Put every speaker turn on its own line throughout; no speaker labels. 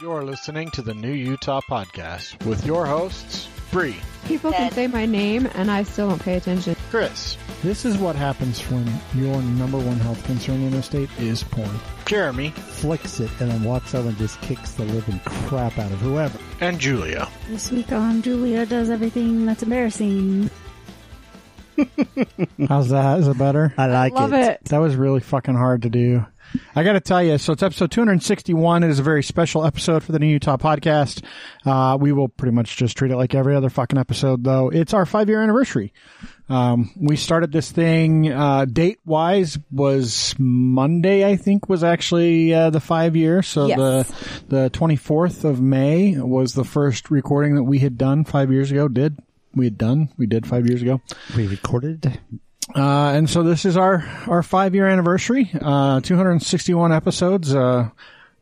You're listening to the New Utah Podcast with your hosts, Bre,
People can say my name and I still don't pay attention.
Chris,
This is what happens when your number one health concern in the state is porn.
Jeremy,
flicks it and then walks over and just kicks the living crap out of whoever.
and Julia.
This week on Julia does everything that's embarrassing.
How's that? Is it better?
I like
Love it.
That was really fucking hard to do. I got to tell you, so it's episode 261. It is a very special episode for the New Utah podcast. Uh, we will pretty much just treat it like every other fucking episode, though. It's our five year anniversary. Um, we started this thing, uh, date wise was Monday, I think was actually, uh, the five year. So
Yes.
the, the 24th of May was the first recording that we had done five years ago. Did we had done? We did five years ago.
We recorded.
Uh, and so this is our, our five year anniversary, uh, 261 episodes, uh,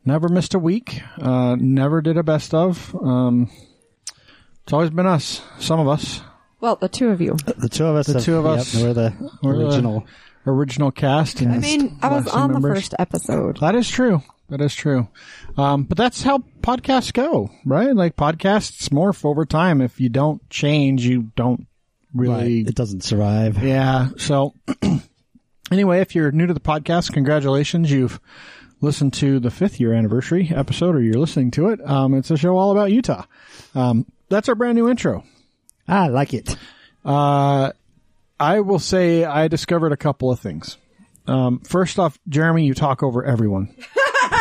never missed a week, uh, never did a best of, um, it's always been us, some of us,
Well, the two of you.
The two of us.
The
have-
two of
yep,
us.
We're the
We're the-
original.
original cast. And
I mean, I was
lasting
on the first episode.
That is true. That is true. Um, but that's how podcasts go, right? Like podcasts morph over time. If you don't change, you don't really
Right. It doesn't survive.
Yeah. So anyway, if you're new to the podcast, congratulations. You've listened to the fifth year anniversary episode or you're listening to it. Um, it's a show all about Utah. Um, that's our brand new intro.
I like it.
Uh, I will say I discovered a couple of things. Um, first off, Jeremy, you talk over everyone.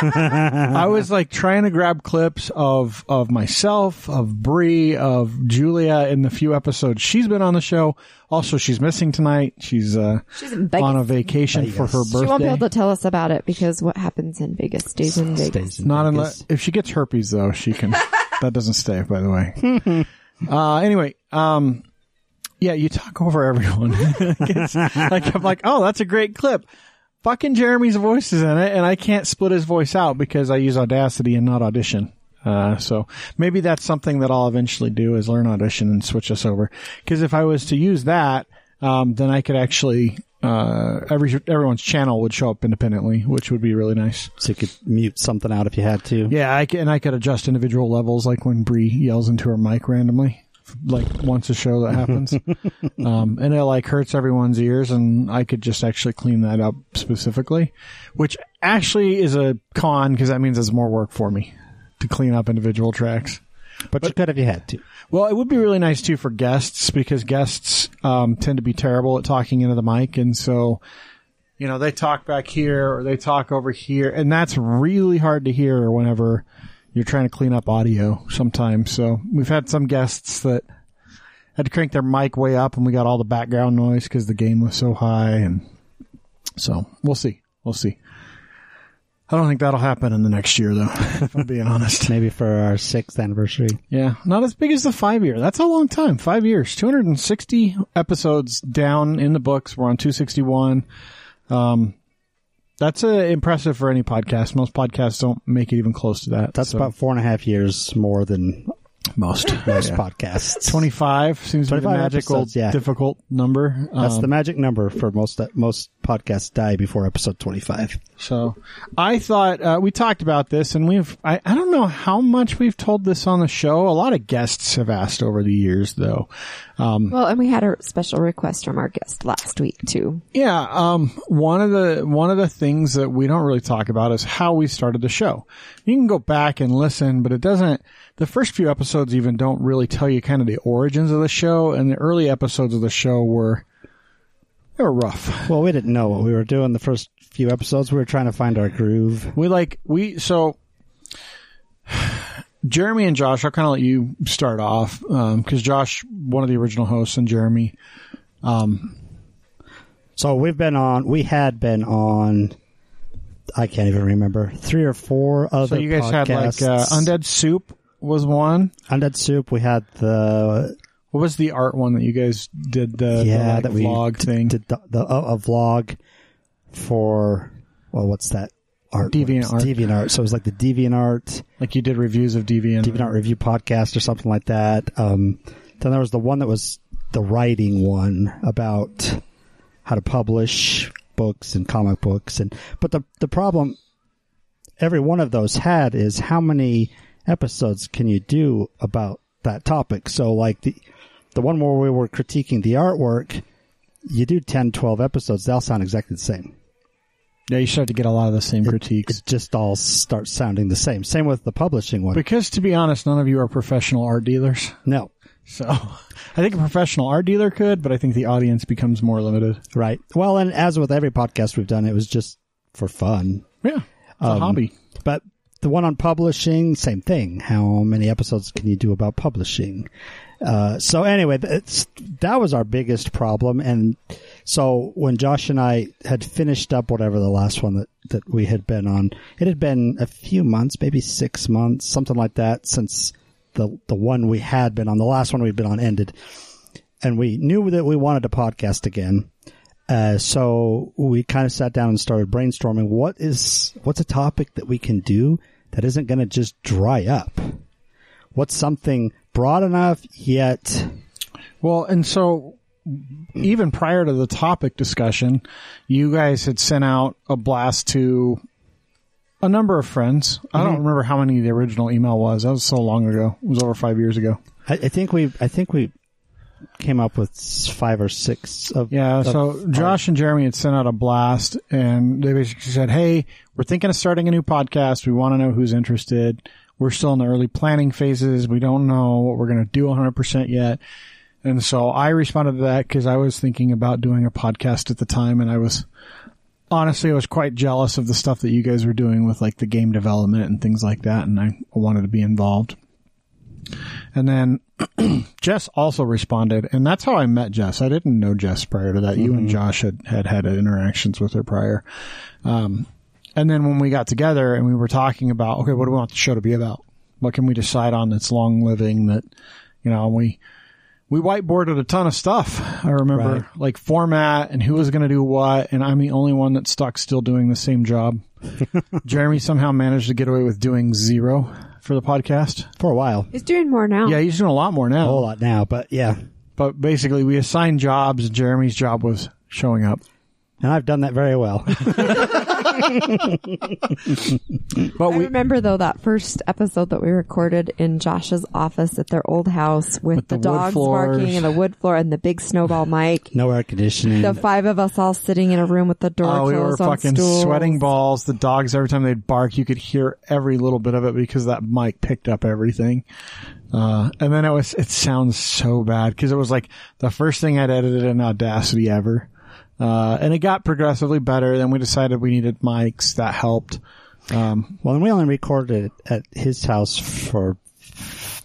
I was like trying to grab clips of of myself, of Bre, of Julia in the few episodes she's been on the show. Also, she's missing tonight. She's uh,
She's
on a vacation for her birthday.
She won't be able to tell us about it because what happens in Vegas stays in Vegas.
Stays in
Not
Vegas.
unless if she gets herpes though, she can. that doesn't stay, by the way. uh, anyway, um, yeah, you talk over everyone. Like I'm like, oh, that's a great clip. Fucking Jeremy's voice is in it, and I can't split his voice out because I use Audacity and not Audition. Uh, so maybe that's something that I'll eventually do is learn Audition and switch us over. Because if I was to use that, um, then I could actually uh, every everyone's channel would show up independently, which would be really nice.
So you could mute something out if you had to.
Yeah, I can, and I could adjust individual levels, like when Bre yells into her mic randomly, like once a show that happens, um, and it like hurts everyone's ears, and I could just actually clean that up specifically, which actually is a con because that means it's more work for me to clean up individual tracks.
But, you could if you had to.
Well, it would be really nice too for guests because guests um, tend to be terrible at talking into the mic, and so you know they talk back here or they talk over here, and that's really hard to hear whenever you're trying to clean up audio sometimes. So we've had some guests that had to crank their mic way up, and we got all the background noise because the gain was so high, and so we'll see, we'll see. I don't think that'll happen in the next year, though. If I'm being honest.
Maybe for our sixth anniversary.
Yeah, not as big as the five year. That's a long time. Five years, 260 episodes down in the books. We're on 261. Um, that's uh, impressive for any podcast. Most podcasts don't make it even close to that.
That's
So-
about four and a half years more than
most.
most
Yeah.
podcasts.
25 seems to be the magical,
episodes, yeah.
difficult number.
That's
Um,
the magic number for most most podcasts die before episode twenty five.
So I thought uh, we talked about this, and we've I, I don't know how much we've told this on the show. A lot of guests have asked over the years, though.
Well, and we had a special request from our guest last week too.
Yeah, um, one of the one of the things that we don't really talk about is how we started the show. You can go back and listen, but it doesn't. The first few episodes even don't really tell you kind of the origins of the show, and the early episodes of the show were they were rough.
Well, we didn't know what we were doing the first few episodes. We were trying to find our groove.
We like we so Jeremy and Josh. I'll kind of let you start off because Josh, one of the original hosts, and Jeremy.
So we've been on. We had been on. I can't even remember three or four other.
So you guys had like uh. Undead Soup was one.
Undead Soup. We had the
What was the art one that you guys did the,
yeah
the like,
that
vlog
d-
thing?
did the, the a, a vlog for well, what's that art?
Deviant Art.
Deviant art. So it was like the Deviant art,
like you did reviews of Deviant.
Deviant art review podcast or something like that. Um, then there was the one that was the writing one about how to publish books and comic books and but the the problem every one of those had is how many episodes can you do about that topic? So like the, the one where we were critiquing the artwork, you do 10, 12 episodes, they'll sound exactly the same.
Yeah, you start to get a lot of the same critiques.
It just all starts sounding the same. Same with the publishing one.
Because to be honest, none of you are professional art dealers.
no,
So I think a professional art dealer could, but I think the audience becomes more limited.
right. Well, and as with every podcast we've done, it was just for fun.
Yeah. It's a
Um,
hobby.
But the one on publishing, same thing. How many episodes can you do about publishing? Uh, so anyway, that was our biggest problem. And so when Josh and I had finished up whatever the last one that, that we had been on, it had been a few months, maybe six months, something like that since the, the one we had been on, the last one we'd been on ended. And we knew that we wanted to podcast again. Uh, so we kind of sat down and started brainstorming what is, what's a topic that we can do that isn't going to just dry up? What's something broad enough yet
Well, and so even prior to the topic discussion, you guys had sent out a blast to a number of friends. I don't mm-hmm. remember how many the original email was. That was so long ago. It was over five years ago.
I, I think we, I think we came up with five or six of,
Yeah,
of
so Josh and Jeremy had sent out a blast and they basically said, Hey, we're thinking of starting a new podcast. We want to know who's interested. We're still in the early planning phases. We don't know what we're going to do 100% yet. And so I responded to that because I was thinking about doing a podcast at the time and I was honestly, I was quite jealous of the stuff that you guys were doing with like the game development and things like that. And I wanted to be involved. And then Jess also responded, and that's how I met Jess. I didn't know Jess prior to that. You and Josh had, had had interactions with her prior. Um, and then when we got together and we were talking about, okay, what do we want the show to be about? What can we decide on that's long living that, you know, we, we whiteboarded a ton of stuff. I remember
Right.
like format and who was going to do what. And I'm the only one that's stuck still doing the same job. Jeremy somehow managed to get away with doing zero for the podcast.
for a while,
He's doing more now.
Yeah, he's doing a lot more now.
a whole lot now, but yeah.
But basically, we assigned jobs. Jeremy's job was showing up.
And I've done that very well.
But
I
we,
remember though that first episode that we recorded in Josh's office at their old house with,
With
the,
the
dogs
floors.
barking and the wood floor and the big snowball mic.
no air conditioning.
The five of us all sitting in a room with the door
oh, we
closed
were
on
fucking
stools.
sweating balls. The dogs, every time they'd bark, you could hear every little bit of it because that mic picked up everything. Uh, and then it was, it sounds so bad because it was like the first thing I'd edited in Audacity ever. Uh, and it got progressively better. Then we decided we needed mics. That helped. Um,
well, and we only recorded it at his house for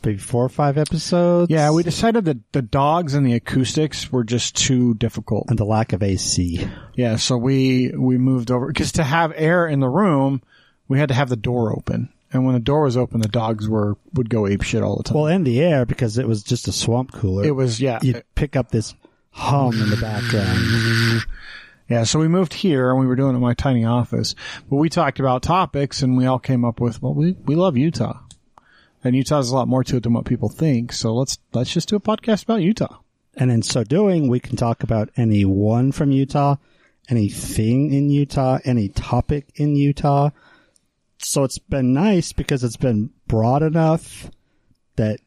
maybe four or five episodes.
yeah, we decided that the dogs and the acoustics were just too difficult.
and the lack of AC.
Yeah, so we we moved over because to have air in the room, we had to have the door open, and when the door was open, the dogs were would go ape shit all the time.
Well, in the air because it was just a swamp cooler.
it was yeah,
You'd pick up this hum in the background.
yeah. So we moved here, and we were doing it in my tiny office. But we talked about topics, and we all came up with well, we we love Utah, and Utah's a lot more to it than what people think. So let's let's just do a podcast about Utah.
And in so doing, we can talk about anyone from Utah, anything in Utah, any topic in Utah. So it's been nice because it's been broad enough that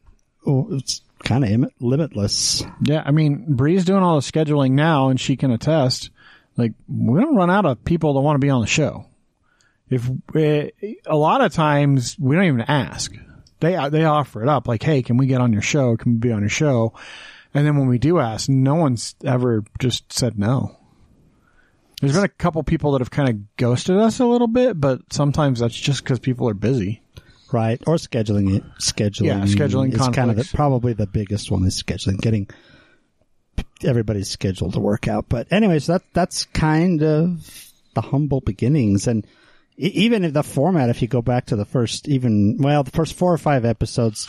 oh, it's kind of Im- limitless.
Yeah, I mean, Bre's doing all the scheduling now, and she can attest. Like, we don't run out of people that want to be on the show. If eh, a lot of times we don't even ask, they they offer it up. Like, hey, can we get on your show? Can we be on your show? And then when we do ask, no one's ever just said no. There's been a couple people that have kind of ghosted us a little bit, but sometimes that's just because people are busy.
Right. Or scheduling it. Scheduling.
Yeah, scheduling
is kind of the, probably the biggest one is scheduling, getting everybody's schedule to work out. But anyways, that, that's kind of the humble beginnings. And e- even if the format, if you go back to the first, even, well, the first four or five episodes,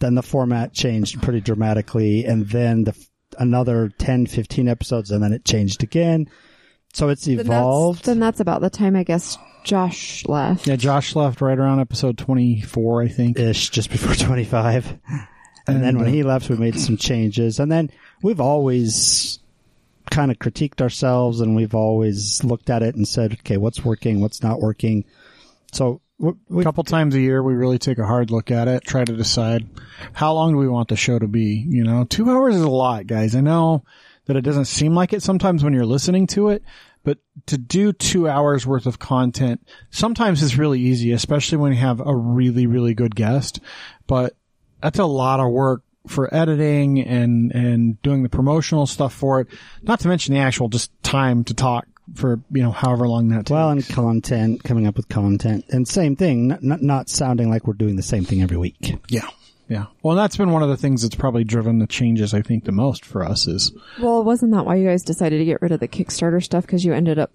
then the format changed pretty dramatically. And then the, another 10, 15 episodes, and then it changed again. So it's
Then that's,
evolved.
then that's about the time I guess Josh left.
Yeah, Josh left right around episode 24, I think.
ish just before 25. And, then when uh, he left, we made some changes. And then we've always kind of critiqued ourselves and we've always looked at it and said, okay, what's working? What's not working? So we- we-
a couple times a year we really take a hard look at it try to decide how long do we want the show to be you know two hours is a lot guys i know that it doesn't seem like it sometimes when you're listening to it but to do two hours worth of content sometimes is really easy especially when you have a really really good guest but that's a lot of work for editing and and doing the promotional stuff for it not to mention the actual just time to talk for you know however long that takes.
well, and content, coming up with content, and same thing, not, not, not sounding like we're doing the same thing every week.
Yeah. Yeah. Well, that's been one of the things that's probably driven the changes, I think, the most for us is,
Well, wasn't that why you guys decided to get rid of the Kickstarter stuff? Because you ended up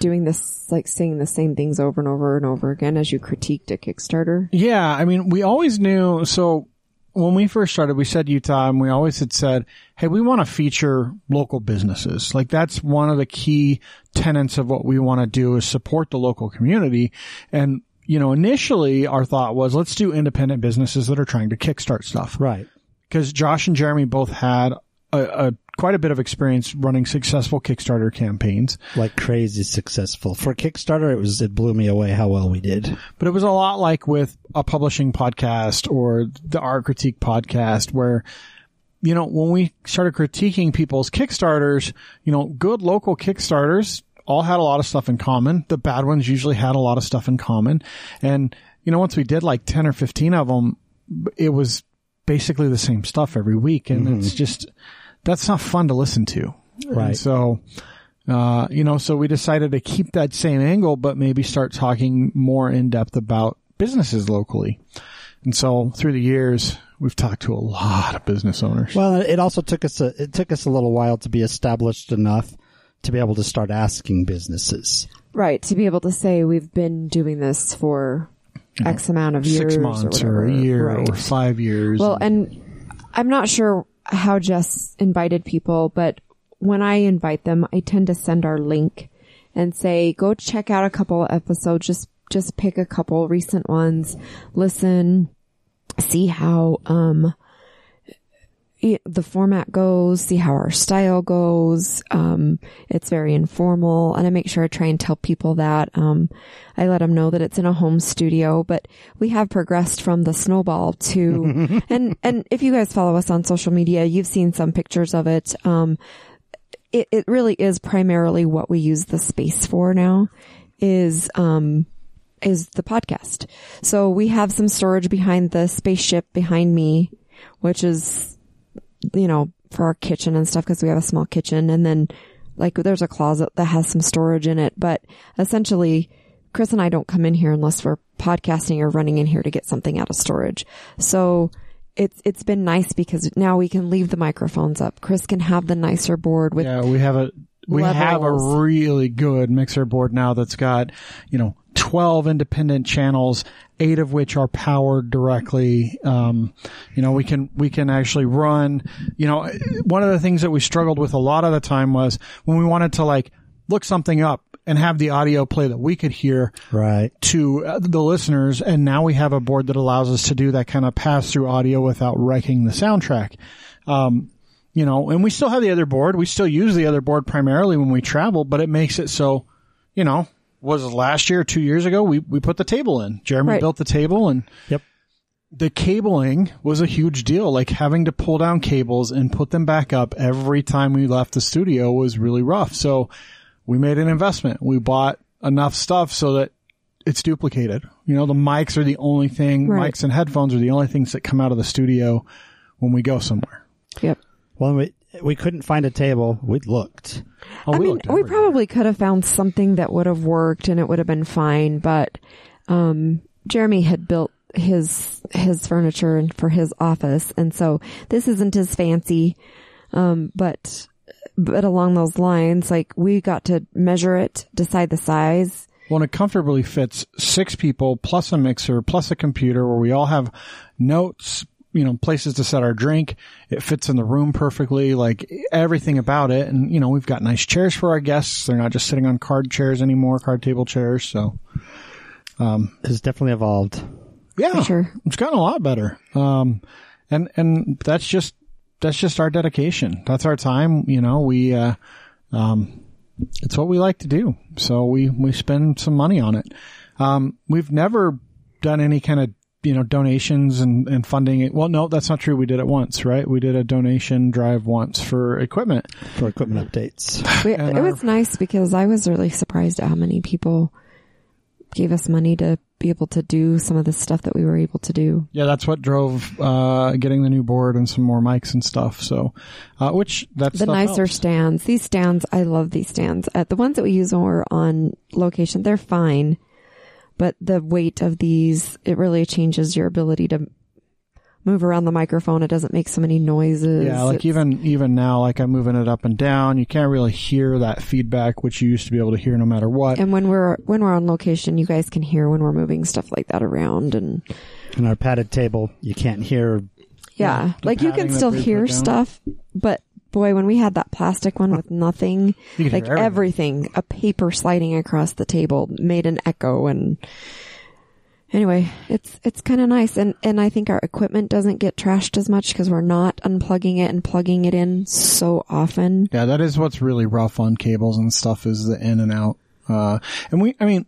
doing this, like saying the same things over and over and over again as you critiqued a Kickstarter.
yeah, I mean, we always knew, so when we first started, we said Utah and we always had said, Hey, we want to feature local businesses. Like that's one of the key tenets of what we want to do is support the local community. And, you know, initially our thought was let's do independent businesses that are trying to kickstart stuff.
Right.
because Josh and Jeremy both had a, a quite a bit of experience running successful Kickstarter campaigns,
Like crazy successful. For Kickstarter, it was, it blew me away how well we did.
but it was a lot like with a publishing podcast or the art critique podcast where you know when we started critiquing people's Kickstarters, you know, good local Kickstarters all had a lot of stuff in common. The bad ones usually had a lot of stuff in common. And you know, once we did like 10 or 15 of them, it was basically the same stuff every week and it's just that's not fun to listen to.
Right.
And so, uh, you know, so we decided to keep that same angle, but maybe start talking more in depth about businesses locally. And so through the years, we've talked to a lot of business owners.
Well, it also took us a, it took us a little while to be established enough to be able to start asking businesses.
Right. To be able to say we've been doing this for X amount of years
Six months
or,
or, a year
Right.
or five years.
Well, and I'm not sure how Jess invited people, but when I invite them, I tend to send our link and say, go check out a couple episodes. Just, just pick a couple recent ones, listen, see how, um, the format goes, see how our style goes. Um, it's very informal and I make sure I try and tell people that, um, I let them know that it's in a home studio, but we have progressed from the snowball to, and, and if you guys follow us on social media, you've seen some pictures of it. Um, it, it really is primarily what we use the space for now is, um, is the podcast. So we have some storage behind the spaceship behind me, which is you know, for our kitchen and stuff because we have a small kitchen and then like there's a closet that has some storage in it. But essentially, Chris and I don't come in here unless we're podcasting or running in here to get something out of storage. So it's, it's been nice because now we can leave the microphones up. Chris can have the nicer board with,
yeah, we have a, we have a really good mixer board now that's got, you know, 12 independent channels, eight of which are powered directly. Um, you know, we can, we can actually run, you know, one of the things that we struggled with a lot of the time was when we wanted to like look something up and have the audio play that we could hear
Right.
to uh, the listeners. And now we have a board that allows us to do that kind of pass through audio without wrecking the soundtrack. Um, you know, and we still have the other board. We still use the other board primarily when we travel, but it makes it so, you know, was it last year, two years ago, we, we put the table in. Jeremy
Right.
built the table and
Yep.
the cabling was a huge deal. Like having to pull down cables and put them back up every time we left the studio was really rough. So we made an investment. We bought enough stuff so that it's duplicated. You know, the mics are the only thing,
Right.
mics and headphones are the only things that come out of the studio when we go somewhere.
yep.
Well, we, we couldn't find a table. We looked.
Oh,
I
we
mean,
looked
we probably could have found something that would have worked and it would have been fine, but, um, Jeremy had built his, his furniture and for his office. And so this isn't as fancy. Um, but, but along those lines, like we got to measure it, decide the size.
Well, and it comfortably fits six people plus a mixer plus a computer where we all have notes, you know, places to set our drink. It fits in the room perfectly, like everything about it. And, you know, we've got nice chairs for our guests. They're not just sitting on card chairs anymore, card table chairs. So um,
It's definitely evolved.
yeah,
sure.
it's gotten a lot better. Um, and, and that's just, that's just our dedication. That's our time. You know, we, uh, um, it's what we like to do. So we, we spend some money on it. Um, we've never done any kind of you know donations and, and funding it. Well, no, that's not true. We did it once, right? We did a donation drive once for equipment.
for equipment updates.
We, it
our-
was nice because I was really surprised at how many people gave us money to be able to do some of the stuff that we were able to do.
Yeah, that's what drove uh, getting the new board and some more mics and stuff. So, uh, which that's
The nicer stands. These stands, I love these stands. Uh, the ones that we use when we're on location, they're fine. But the weight of these, it really changes your ability to move around the microphone. It doesn't make so many noises.
Yeah, like
It's-
even even now, like I'm moving it up and down, you can't really hear that feedback, which you used to be able to hear no matter what.
And when we're when we're on location, you guys can hear when we're moving stuff like that around, and
On our padded table, you can't hear.
yeah,
the
like you can still hear stuff. But boy, when we had that plastic one with nothing, like
everything.
everything, a paper sliding across the table made an echo, and anyway, it's it's kind of nice, and and I think our equipment doesn't get trashed as much because we're not unplugging it and plugging it in so often.
Yeah, that is what's really rough on cables and stuff is the in and out. Uh, and we, I mean,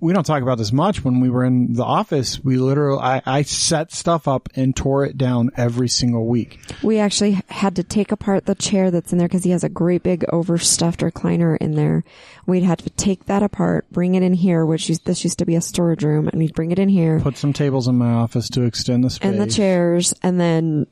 we don't talk about this much. When we were in the office, we literally, I, I set stuff up and tore it down every single week.
We actually had to take apart the chair that's in there because he has a great big overstuffed recliner in there. We'd had to take that apart, bring it in here, which used, this used to be a storage room, and we'd bring it in here
Put some tables in my office to extend the space.
and the chairs, and then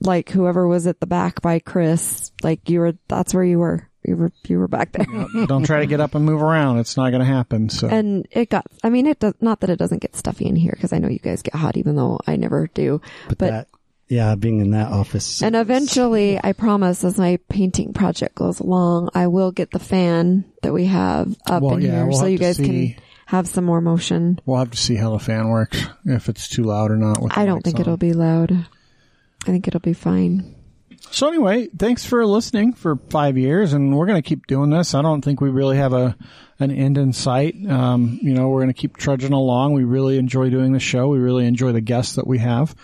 like whoever was at the back by Chris, like you were, that's where you were. You were, you were back there.
don't try to get up and move around. It's not going to happen. So
And it got, I mean, it does, not that it doesn't get stuffy in here because I know you guys get hot even though I never do.
But,
But-
that, yeah, being in that office.
And eventually, I promise, as my painting project goes along, I will get the fan that we have up
Well,
in
yeah,
here
we'll
so you guys
see.
can have some more motion.
we'll have to see how the fan works, if it's too loud or not. With
I don't think
on.
it'll be loud. I think it'll be fine.
So anyway, thanks for listening for five years, and we're going to keep doing this. I don't think we really have a an end in sight. Um, you know, we're going to keep trudging along. We really enjoy doing the show. We really enjoy the guests that we have.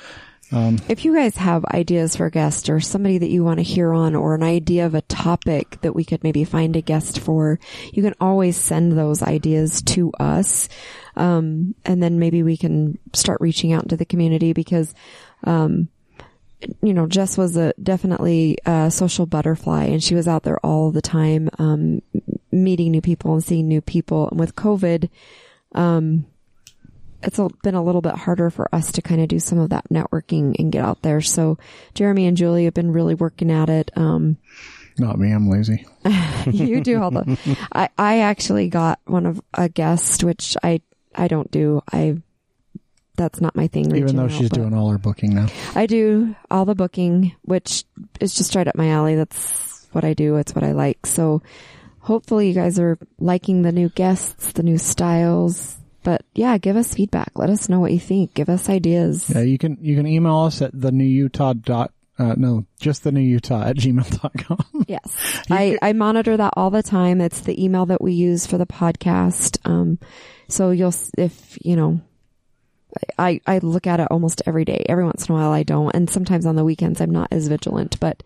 If you guys have ideas for guests or somebody that you want to hear on or an idea of a topic that we could maybe find a guest for, you can always send those ideas to us. Um, and then maybe we can start reaching out into the community because, um, you know, Jess was a definitely a social butterfly and she was out there all the time, um, meeting new people and seeing new people. And with COVID, um, it's been a little bit harder for us to kind of do some of that networking and get out there. So Jeremy and Julie have been really working at it. Um,
Not me. I'm lazy.
you do all the, I, I actually got one of a guest, which I, I don't do. I, that's not my thing.
Even though
out,
she's doing all her booking now.
I do all the booking, which is just right up my alley. That's what I do. It's what I like. So hopefully you guys are liking the new guests, the new styles. But yeah, give us feedback. Let us know what you think. Give us ideas.
Yeah, you can you can email us at the new Utah dot uh, no just the new Utah at gmail.com.
Yes. I, I monitor that all the time. It's the email that we use for the podcast. Um, so you'll, if, you know, I, I look at it almost every day. Every once in a while I don't. And sometimes on the weekends I'm not as vigilant, but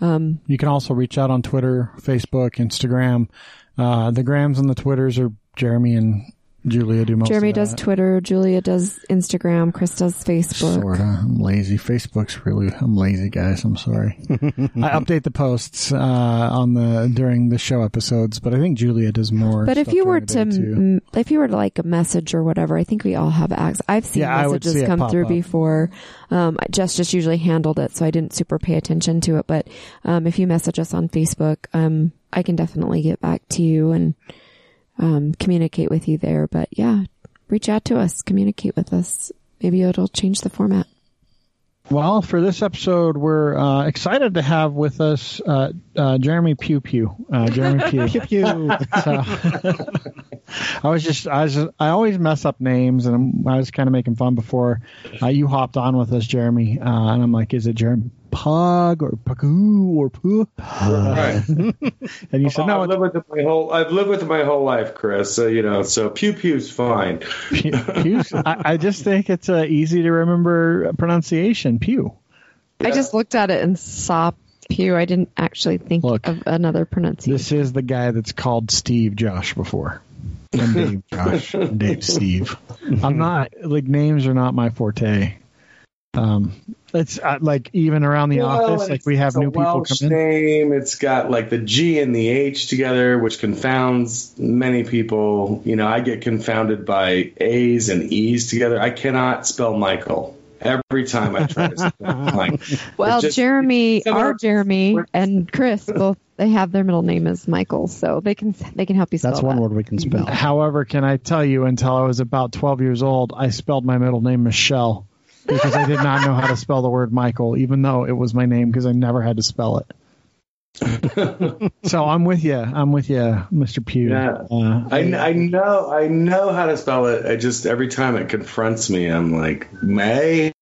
um,
You can also reach out on Twitter, Facebook, Instagram. Uh, the Grams and the Twitters are Jeremy and Julia do most
Jeremy
of
does
that.
Twitter, Julia does Instagram, Chris does Facebook.
Sorta. I'm lazy. Facebook's really. I'm lazy, guys. I'm sorry. I update the posts uh, on the during the show episodes, but I think Julia does more.
But if you were to,
the day, too.
m- if you were to like a message or whatever, I think we all have access. I've seen
Yeah,
messages
see
come through
up.
before. Um, Jess just usually handled it, so I didn't super pay attention to it. But um, if you message us on Facebook, um, I can definitely get back to you and um, communicate with you there. But yeah, reach out to us, communicate with us. Maybe it'll change the format.
Well, for this episode, we're uh, excited to have with us uh, uh, Jeremy Pugh Pew. Uh, Jeremy Pugh.
Pew pew.
So, I was just, I was, I always mess up names, and I'm, I was kind of making fun before uh, you hopped on with us, Jeremy, uh, and I'm like, is it Jeremy Pug or Pagoo or Poo?
Right.
And you said no,
I've lived with it my whole I've lived with it my whole life, Chris. So you know, so pew pew's fine.
Pew. Pew. I, I just think it's a easy to remember pronunciation, Pew.
I just looked at it and saw Pew. I didn't actually think
Look,
of another pronunciation.
This is the guy that's called Steve Josh before. I'm Dave Josh. I'm Dave Steve. I'm not like names are not my forte. Um, it's uh, like even around the
Well,
office, like we have
it's a
new people
Welsh
come in.
name. It's got like the G and the H together, which confounds many people. You know, I get confounded by A's and E's together. I cannot spell Michael every time I try to spell Mike.
Well,
just-
Jeremy, our
our-
Jeremy and Chris both they have their middle name as Michael, so they can they can help you spell
That's one
that.
word we can spell.
However, can I tell you, until I was about 12 years old, I spelled my middle name Michelle because I did not know how to spell the word Michael, even though it was my name because I never had to spell it. so I'm with you. I'm with you, Mr. Pugh.
Yeah.
Uh,
I, I know I know how to spell it. I just every time it confronts me, I'm like May.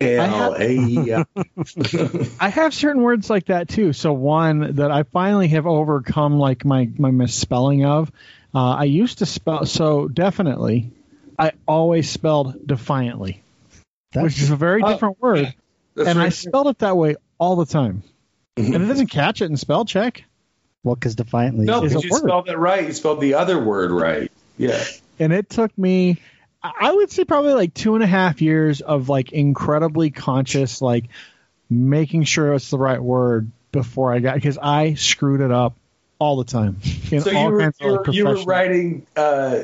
L A E L.
I have certain words like that too. So one that I finally have overcome, like my my misspelling of. Uh, I used to spell so definitely. I always spelled defiantly, which is a very
Oh,
different word,
That's
and I spelled it that way all the time. And it doesn't catch it in spell check.
Well, because defiantly.
No,
is
because
a
you
word.
spelled it right. You spelled the other word right. Yeah.
and it took me I I would say probably like two and a half years of like incredibly conscious like making sure it's the right word before I got because I screwed it up all the time. In
So
all
you were,
kinds
you,
of
were, you were writing uh,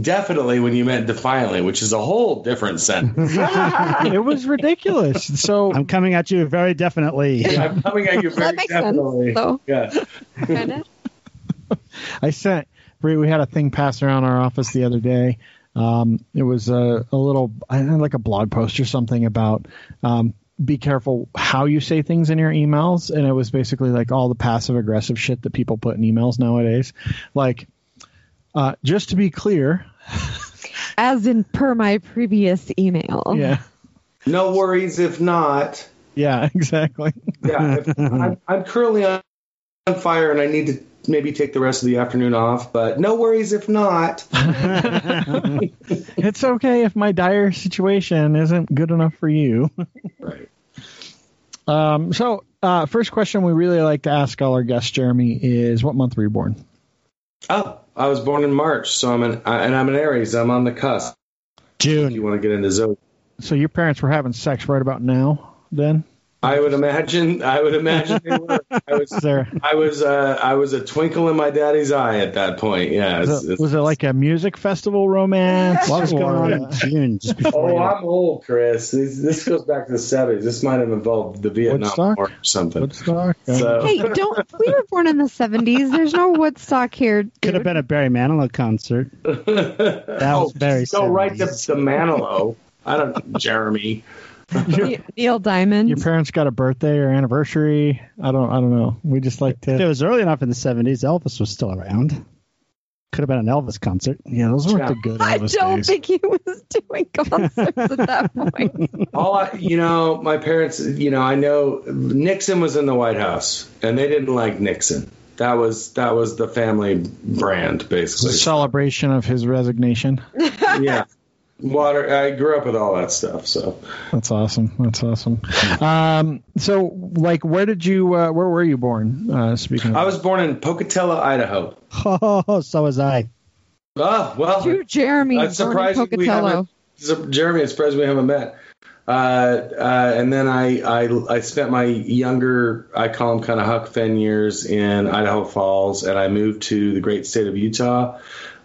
definitely when you meant defiantly, which is a whole different sentence.
it was ridiculous. So
I'm coming at you very definitely.
I'm coming at you very
That makes
definitely.
sense.
Yeah.
Kinda.
I sent Bre, we had a thing passed around our office the other day. Um, it was a, a little, I had like a blog post or something about um, be careful how you say things in your emails. And it was basically like all the passive aggressive shit that people put in emails nowadays. Like, uh, just to be clear,
As in per my previous email.
yeah,
No worries if not.
yeah, exactly.
Yeah. If, I'm, I'm currently on, on fire and I need to maybe take the rest of the afternoon off, but no worries if not.
it's okay if my dire situation isn't good enough for you.
Right.
Um, so, uh, first question we really like to ask all our guests, Jeremy, is what month were you born?
Oh, I was born in March, so I'm an I, and I'm an Aries. I'm on the cusp. If you want to get into zodiac.
So your parents were having sex right about now, then?
I would imagine. I would imagine they were. I was.
There
I was. Uh, I was a twinkle in my daddy's eye at that point. Yeah. it's-
was it,
it's-
was it like a music festival romance?
What was going on in June just before
Oh,
you?
I'm old, Chris. This, this goes back to the 70s. This might have involved the Vietnam
Woodstock?
War or something.
Woodstock? Uh,
So,
Hey, don't we were born in the seventies. There's no Woodstock here.
Could have been a Barry Manilow concert.
that
was very
Go right to the Manilow. I don't, Jeremy.
Ne- Neil Diamond.
your parents got a birthday or anniversary? I don't. I don't know. We just like
If it was early enough in the 70s, Elvis was still around. Could have been an Elvis concert.
Yeah, those weren't
Yeah.
the good
I
Elvis
don't
days.
think he was doing concerts at that point.
All I, you know, my parents, you know, I know Nixon was in the White House and they didn't like Nixon. That was that was the family brand,
It's a
basically.
celebration of his resignation.
yeah. Water. I grew up with all that stuff, so
That's awesome. That's awesome. Um, so, like, where did you? Uh, where were you born? Uh, speaking of,
I was born in Pocatello, Idaho.
Oh, so was I.
Oh well,
Two Jeremy
That's
born in
we
Pocatello.
haven't. Jeremy, I'm surprised we haven't met. Uh, uh, and then I, I I spent my younger, I call them kind of Huck Finn years in Idaho Falls, and I moved to the great state of Utah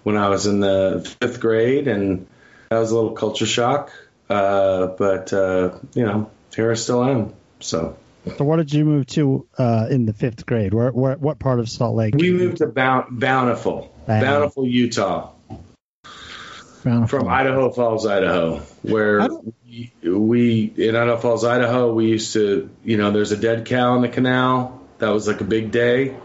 when I was in the fifth grade, and that was a little culture shock. Uh, but uh, you know, here I still am. So
So, where did you move to uh, in the fifth grade? Where, where, what part of Salt Lake?
we moved to Boun- Bountiful,
Wow.
Bountiful, Utah.
Bountiful.
from Idaho Falls, Idaho, where we, we in Idaho Falls, Idaho, we used to, you know, there's a dead cow in the canal. That was like a big day.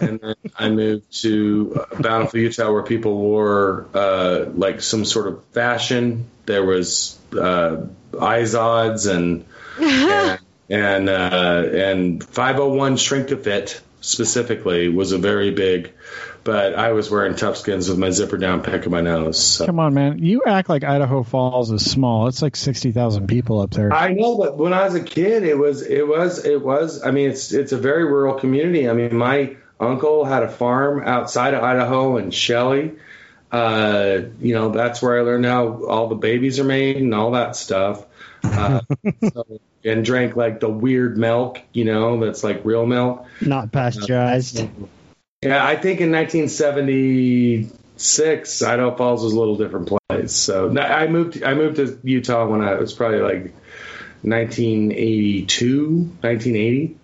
And then I moved to uh, Bountiful, Utah, where people wore uh, like some sort of fashion. There was uh, Izods and and and, uh, and 501 Shrink to Fit specifically was a very big. But I was wearing tough skins with my zipper down, picking my nose. So.
Come on, man. You act like Idaho Falls is small. It's like sixty thousand people up there.
I know, but when I was a kid, it was it was it was. I mean, it's it's a very rural community. I mean, my uncle had a farm outside of Idaho in Shelley, Uh, you know, that's where I learned how all the babies are made and all that stuff. Uh, so, and drank like the weird milk, you know, that's like real milk.
Not pasteurized.
Yeah, I think in 1976, Idaho Falls was a little different place. So I moved. I moved to Utah when I was probably like 1982, 1980.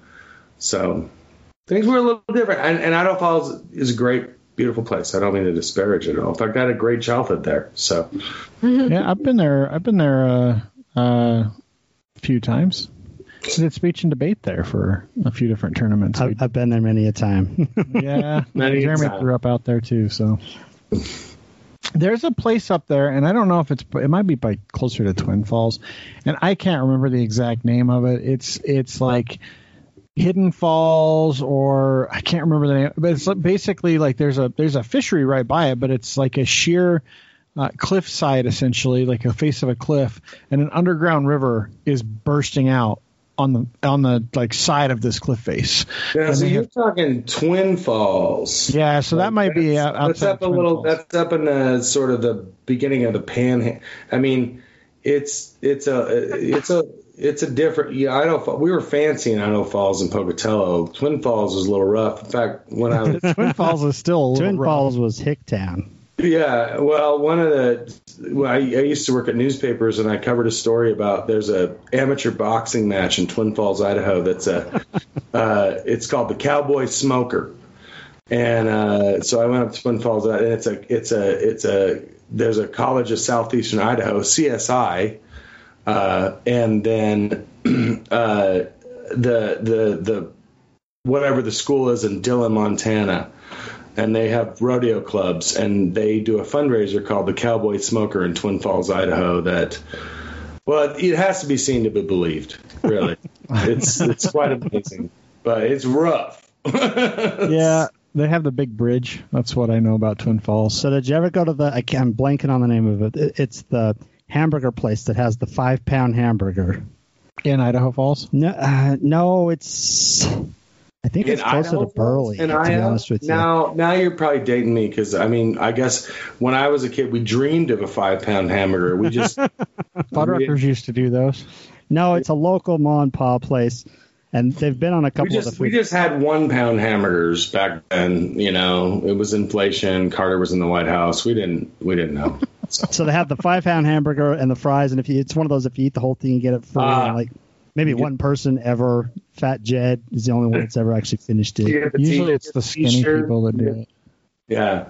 So things were a little different. And, and Idaho Falls is a great, beautiful place. I don't mean to disparage it at all. In fact, I had a great childhood there. So
yeah, I've been there. I've been there uh, uh, a few times. I did speech and debate there for a few different tournaments.
I've, I've been there many a time.
yeah,
Many a
Jeremy
time.
grew up out there too. So there's a place up there, and I don't know if it's it might be by closer to Twin Falls, and I can't remember the exact name of it. It's it's like Hidden Falls, or I can't remember the name, but it's basically like there's a there's a fishery right by it, but it's like a sheer uh, cliffside essentially, like a face of a cliff, and an underground river is bursting out on the on the like side of this cliff face.
Yeah,
And
so you're
have-
talking Twin Falls.
Yeah, so that might be out-
That's,
outside
up a little.
Falls.
That's up in the sort of the beginning of the pan. I mean, it's it's a it's a it's a different. Yeah, I don't. We were fancy in Idaho Falls and Pocatello. Twin Falls was a little rough. In fact, when I was
Twin Falls is still a little
Twin
rough.
Falls was Hicktown.
Yeah, well, one of the well, I, I used to work at newspapers, and I covered a story about there's a amateur boxing match in Twin Falls, Idaho. That's a uh, it's called the Cowboy Smoker, and uh, so I went up to Twin Falls, and it's a it's a it's a there's a College of Southeastern Idaho CSI, uh, and then uh, the the the whatever the school is in Dillon, Montana and they have rodeo clubs and they do a fundraiser called the Cowboy Smoker in Twin Falls, Idaho that well it has to be seen to be believed really it's it's quite amazing but it's rough
Yeah, they have the big bridge. That's what I know about Twin Falls.
So did you ever go to the? I can't, I'm blanking on the name of. It- It's the hamburger place that has the five pound hamburger.
In Idaho Falls.
No, uh, no, it's. I think it's closer
Idaho
to Burley.
in
to be honest with you.
now now you're probably dating me because I mean I guess when I was a kid we dreamed of a five pound hamburger we just
Fuddruckers used to do those.
No, it's a local mom and pop place, and they've been on a
we
couple of
just
the
we just had one pound hamburgers back then you know it was inflation Carter was in the White House we didn't we didn't know
so they have the five pound hamburger and the fries, and if you, it's one of those, if you eat the whole thing, you get it free.
Ah.
and like maybe one person ever, Fat Jed is the only one that's ever actually finished it.
You get the
Usually it's the skinny
t-shirt.
people that do it.
Yeah.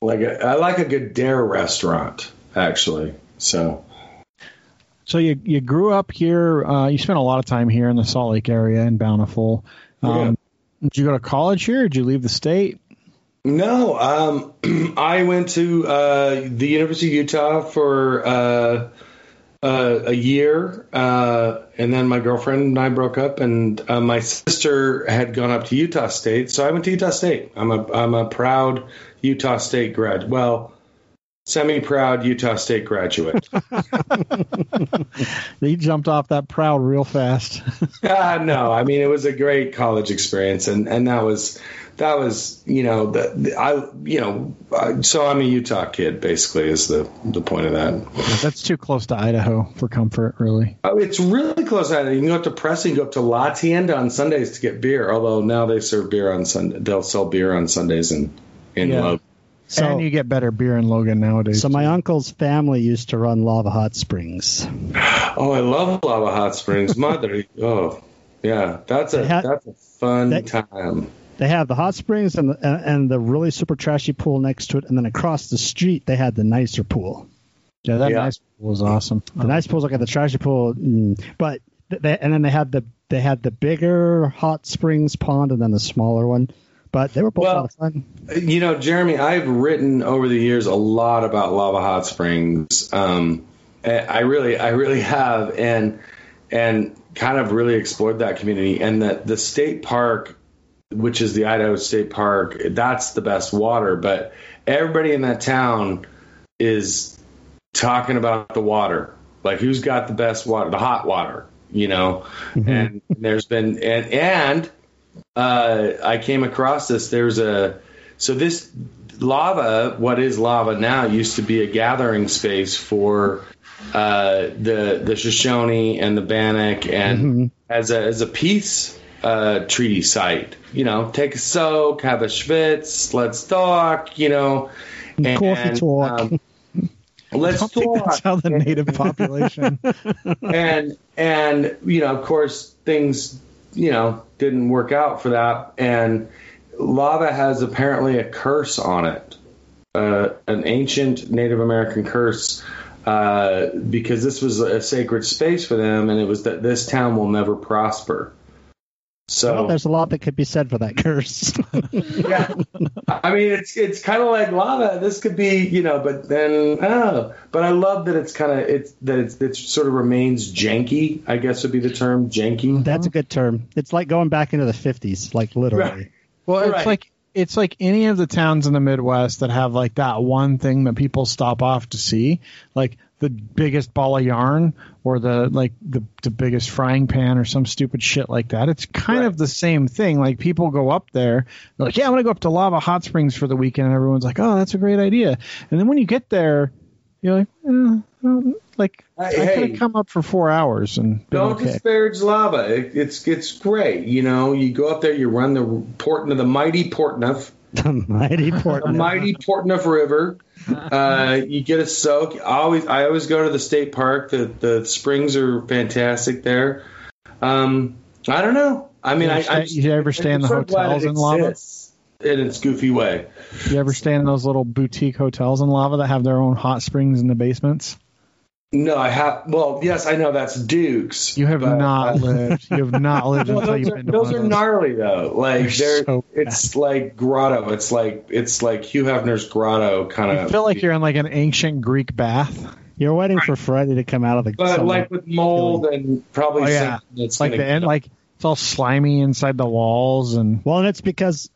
Like a, I like a good dare restaurant, actually. So
So you you grew up here. Uh, you spent a lot of time here in the Salt Lake area in Bountiful. Um, Did you go to college here? Or did you leave the state?
No, um, I went to uh, the University of Utah for uh, uh, a year, uh, and then my girlfriend and I broke up, and uh, my sister had gone up to Utah State, so I went to Utah State. I'm a I'm a proud Utah State grad. Well. Semi-proud Utah State graduate.
he jumped off that proud real fast.
Uh, no, I mean it was a great college experience, and and that was that was you know the, the I you know I, so I'm a Utah kid basically is the the point of that.
That's too close to Idaho for comfort, really.
Oh, it's really close. Idaho. You can go up to Preston, you go up to La Tienda on Sundays to get beer. Although now they serve beer on Sunday, they'll sell beer on Sundays in in
Yeah.
Logan.
So,
and you get better beer in Logan nowadays.
so my uncle's family used to run Lava Hot Springs.
Oh, I love Lava Hot Springs, mother. oh, yeah, that's a
They had-
that's a fun
they-
time.
They have the hot springs and the and and the really super trashy pool next to it, and then across the street they had the nicer pool.
yeah, that
Yeah.
nice pool was awesome.
The nice pool's like at the trashy pool, mm, but they, and then they had the they had the bigger hot springs pond and then the smaller one, but they were both a
Well-
lot of fun.
You know, Jeremy, I've written over the years a lot about Lava Hot Springs. Um, I really, I really have, and and kind of really explored that community. And the the state park, which is the Idaho State Park, that's the best water. But everybody in that town is talking about the water, like who's got the best water, the hot water, you know. And there's been and and uh, I came across this. There's a so this lava, what is lava now, used to be a gathering space for uh, the the Shoshone and the Bannock, and as a as a peace uh, treaty site. You know, take a soak, have a schwitz, let's talk. You know, and,
Coffee talk.
um, let's
I think
talk
that's how the native population.
and and you know of course things you know didn't work out for that. And lava has apparently a curse on it uh, an ancient native american curse uh, because this was a sacred space for them and it was that this town will never prosper so
Well, there's a lot that could be said for that curse.
yeah. I mean, it's it's kind of like lava. This could be, you know, but then oh, but I love that it's kind of it's that it's it sort of remains janky. I guess would be the term janky.
That's a good term. It's like going back into the 50s, like literally.
Right.
Well, it's
Right.
like it's like any of the towns in the Midwest that have like that one thing that people stop off to see, like the biggest ball of yarn or the like the the biggest frying pan or some stupid shit like that. It's kind
Right.
of the same thing. Like people go up there, they're like, "Yeah, I'm gonna go up to Lava Hot Springs for the weekend," and everyone's like, "Oh, that's a great idea." And then when you get there, you're like, eh, well, like I
Hey,
could
hey.
have come up for four hours and been
Don't
okay.
disparage lava. It, it's it's great. You know, you go up there, you run the port the mighty Portneuf,
The mighty
the
Portland.
mighty Portneuf River. Uh, you get a soak. I always I always go to the state park. The the springs are fantastic there. Um, I don't know. I mean,
You
I,
ever
I
stay- you ever stay in the
so
hotels in lava?
In its goofy way.
You ever stay in those little boutique hotels in Lava that have their own hot springs in the basements?
No, I have. Well, yes, I know that's Duke's.
You have
but,
not
uh,
lived. You have not lived
Well,
until
those
you've
are,
been to
those
one
are
of those.
gnarly though. Like
They're
they're,
so
it's like grotto. It's like it's like Hugh Hefner's grotto kind
You
of.
feel like you're in like an ancient Greek bath.
You're waiting for Friday to come out of the
but
summer.
like with mold and probably
Oh, yeah. It's like the end, like it's all slimy inside the walls and
Well, and it's because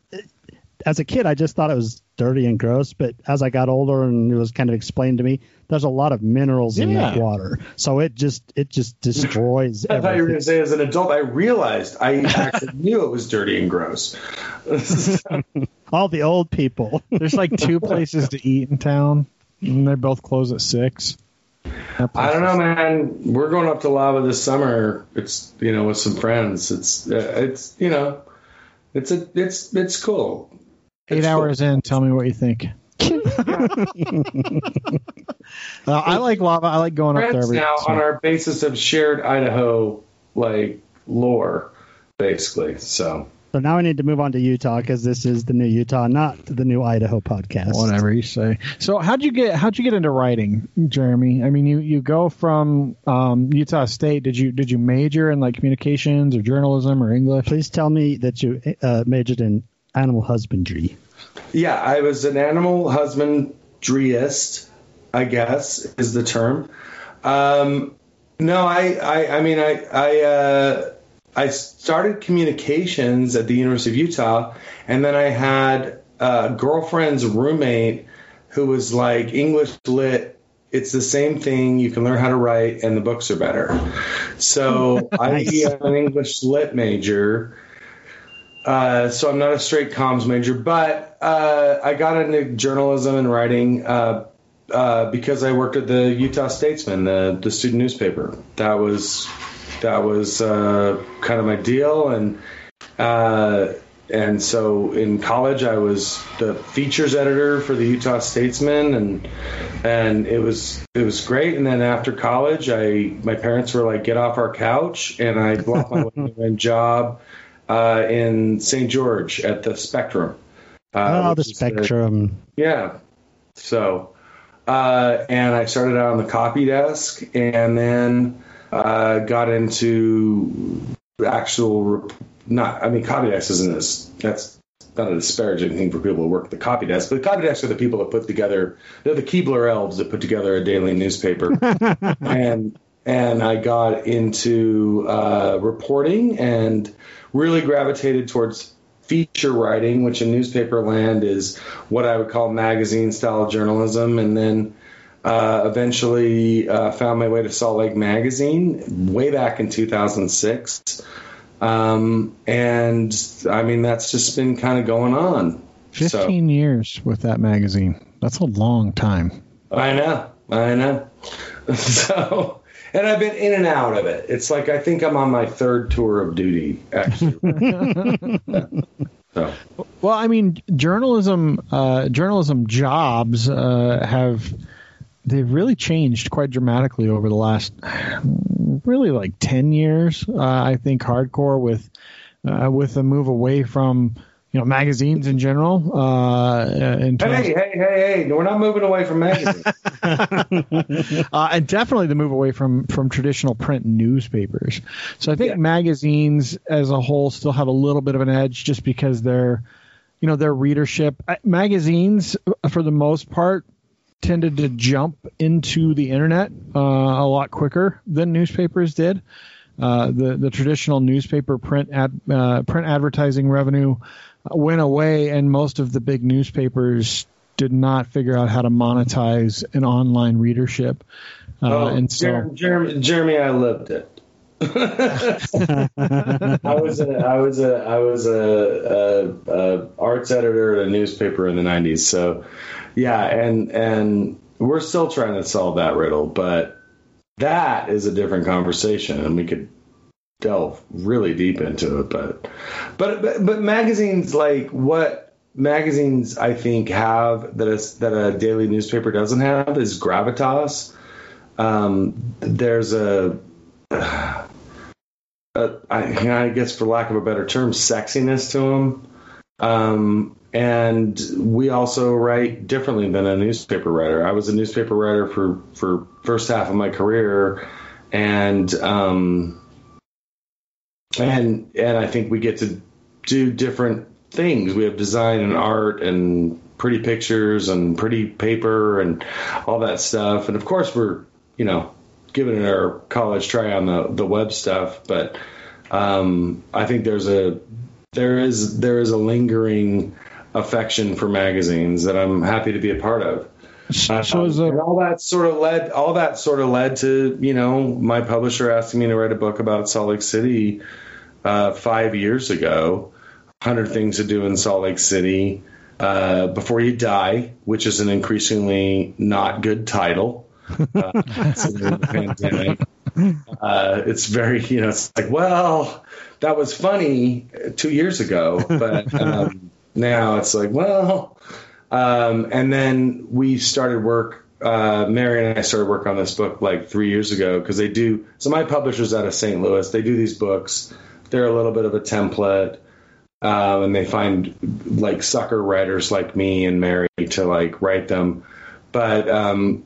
as a kid, I just thought it was dirty and gross. But as I got older and it was kind of explained to me, there's a lot of minerals in that water. So it just it just destroys
I thought you were going to say as an adult, I realized I actually knew it was dirty and gross.
All the old people.
there's like two places to eat in town, and they both close at six.
I don't know, man. We're going up to lava this summer. It's you know with some friends. It's uh, it's you know, it's a it's it's cool.
Eight
It's cool.
hours in, tell me what you think. Uh, I like lava. I like going up there every.
now
so-
on our basis of shared Idaho like lore, basically. So
So now I need to move on to Utah because this is the new Utah, not the new Idaho podcast.
whatever you say. So how'd you get how'd you get into writing, Jeremy? I mean, you you go from um, Utah State. Did you did you major in like communications or journalism or English?
Please tell me that you uh, majored in animal husbandry.
yeah, I was an animal husbandryist, I guess is the term. Um, no, I, I, I mean, I, I, uh, I started communications at the University of Utah, and then I had a girlfriend's roommate who was like English lit. It's the same thing. You can learn how to write, and the books are better. So
Nice.
I am an English lit major. Uh, so I'm not a straight comms major, but uh, I got into journalism and writing uh, uh, because I worked at the Utah Statesman, the, the student newspaper. That was that was uh, kind of my deal, and uh, and so in college I was the features editor for the Utah Statesman, and and it was it was great. And then after college, I my parents were like, "Get off our couch," and I blocked my way a job uh, in St. George at the Spectrum. Uh,
oh, the spectrum.
yeah. So, uh, and I started out on the copy desk, and then uh, got into actual. rep- Not, I mean, copy desk isn't as that's not a disparaging thing for people who work at the copy desk, but the copy desk are the people that put together. They're the Keebler elves that put together a daily newspaper, and and I got into uh, reporting and really gravitated towards feature writing, which in newspaper land is what I would call magazine style journalism, and then uh, eventually uh, found my way to Salt Lake Magazine way back in 2006. Um, and I mean, that's just been kind of going on.
15 years with that magazine. That's a long time.
I know, I know. so, and I've been in and out of it. It's like I think I'm on my third tour of duty, actually. so,
Well, I mean, journalism, uh, journalism jobs uh, have they've really changed quite dramatically over the last really like 10 years. Uh, I think hardcore with uh, with the move away from you know magazines in general. Uh, in terms,
hey, hey, hey, hey! We're not moving away from magazines.
uh, and definitely the move away from from traditional print newspapers. So I think
Yeah.
magazines as a whole still have a little bit of an edge just because their you know their readership uh, magazines uh, for the most part tended to jump into the internet uh, a lot quicker than newspapers did. Uh, the the traditional newspaper print ad, uh, print advertising revenue went away, and most of the big newspapers did not figure out how to monetize an online readership. Uh,
Oh,
and so,
Jer- Jeremy, Jeremy, I loved it. I was a, I was a, I was a, a, a arts editor at a newspaper in the '90s. So, yeah, and and we're still trying to solve that riddle, but that is a different conversation, and we could delve really deep into it. But, but, but, but magazines like what magazines I think have that is that a daily newspaper doesn't have is gravitas. Um, there's a, uh, I, I guess for lack of a better term, sexiness to them. Um, and we also write differently than a newspaper writer. I was a newspaper writer for for first half of my career, and um, and and I think we get to do different things. We have design and art and pretty pictures and pretty paper and all that stuff. And of course, we're you know giving it our college try on the the web stuff, but um, I think there's a there is there is a lingering affection for magazines that I'm happy to be a part of.
So, so is
all that sort of led all that sort of led to you know my publisher asking me to write a book about Salt Lake City uh, five years ago. Hundred things to do in Salt Lake City uh, before you die, which is an increasingly not good title. Uh. Uh, it's very you know it's like well that was funny two years ago, but um, now it's like well um, and then we started work. Uh, Mary and I started work on this book like three years ago because they do. So my publisher's out of St. Louis. They do these books. They're a little bit of a template, um, and they find like sucker writers like me and Mary to like write them. But um,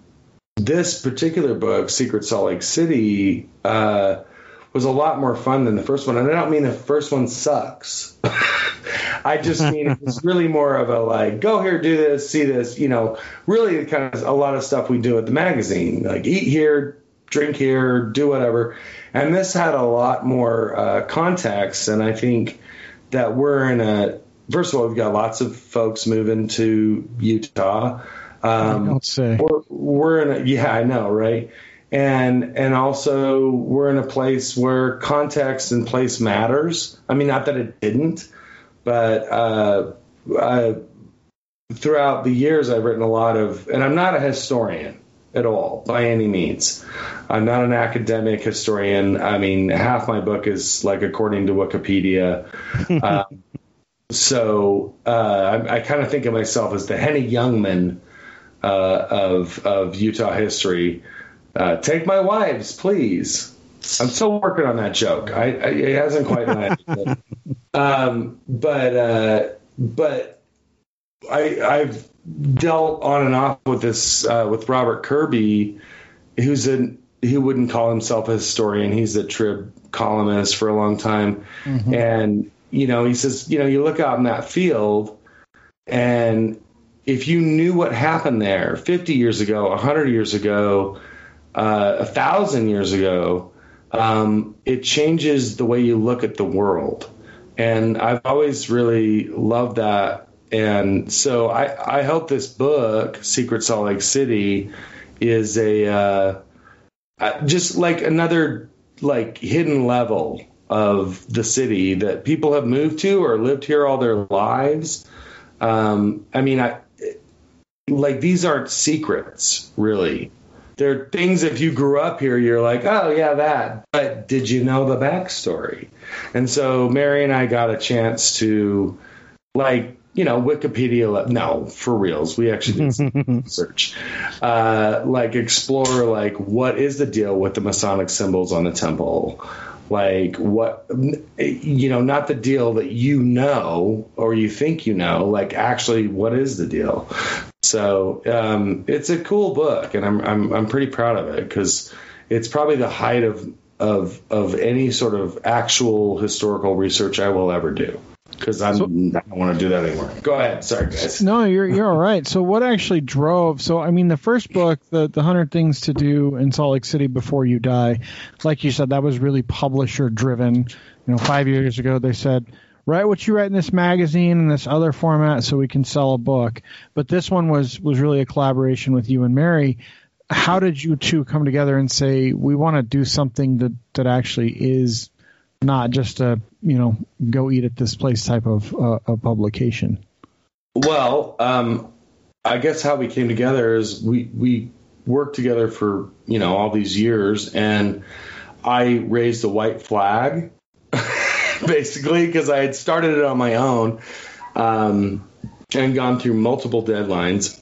this particular book, Secret Salt Lake City, uh, was a lot more fun than the first one. And I don't mean the first one sucks. I just mean it's really more of a like, go here, do this, see this, you know, really kind of a lot of stuff we do at the magazine, like eat here, drink here, do whatever. And this had a lot more uh, context. And I think that we're in a, first of all, we've got lots of folks moving to Utah. Um,
don't say.
we're, we're in a yeah i know right and and also we're in a place where context and place matters i mean not that it didn't but uh, uh, throughout the years i've written a lot of and i'm not a historian at all by any means i'm not an academic historian i mean half my book is like according to wikipedia um, so uh, I, I kind of think of myself as the Henny Youngman uh, of of Utah history. Uh, take my wives, please. I'm still working on that joke. I, I it hasn't quite landed. but, um, but uh, but I I've dealt on and off with this uh, with Robert Kirby, who's an he wouldn't call himself a historian. He's a trib columnist for a long time, and you know he says you know you look out in that field, and if you knew what happened there 50 years ago, 100 years ago, uh, a thousand years ago, um, it changes the way you look at the world. And I've always really loved that. And so I, I hope this book, Secret Salt Lake City, is a uh, uh, just like another like hidden level of the city that people have moved to or lived here all their lives Um, I mean, I like these aren't secrets, really. They're things if you grew up here, you're like, oh yeah, that. But did you know the backstory? And so Mary and I got a chance to, like, you know, Wikipedia. No, for reals, we actually did some research. Uh, like, explore like what is the deal with the Masonic symbols on the temple? like what you know not the deal that you know or you think you know like actually what is the deal so um, it's a cool book and i'm i'm, I'm pretty proud of it because it's probably the height of of of any sort of actual historical research i will ever do because I'm so, I don't want to do that anymore. Go ahead. Sorry, guys.
No, you're you're all right. So what actually drove? So I mean, the first book, the the hundred things to do in Salt Lake City before you die, like you said, that was really publisher driven. You know, five years ago they said. Write what you write in this magazine and this other format so we can sell a book. But this one was was really a collaboration with you and Mary how did you two come together and say we want to do something that that actually is not just a you know go eat at this place type of uh, a publication.
Well, um, I guess how we came together is we we worked together for you know all these years, and I raised a white flag basically because I had started it on my own um, and gone through multiple deadlines.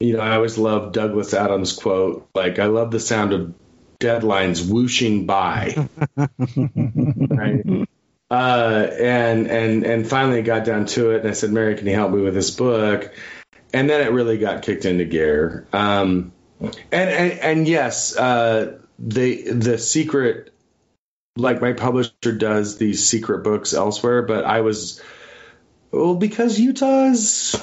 You know, I always love Douglas Adams' quote, like, I love the sound of deadlines whooshing by. right? Uh, and and and finally got down to it, and I said, "Mary, can you help me with this book?" And then it really got kicked into gear. Um, and, and and yes, uh, the the secret, like my publisher does these secret books elsewhere, but I was well because Utah's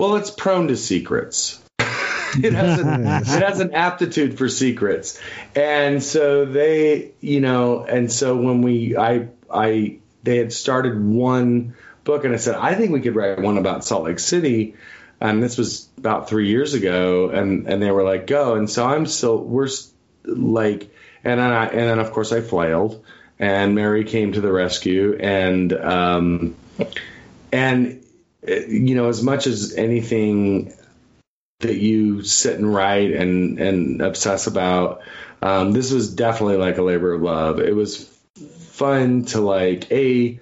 well, it's prone to secrets. it has an, it has an aptitude for secrets, and so they, you know, and so when we, I, I, they had started one book, and I said, I think we could write one about Salt Lake City. And this was about three years ago, and and they were like, go. And so I'm still, we're like, and then I, and then of course I flailed, and Mary came to the rescue, and um, and you know, as much as anything that you sit and write and and obsess about. Um, this was definitely like a labor of love. It was fun to like a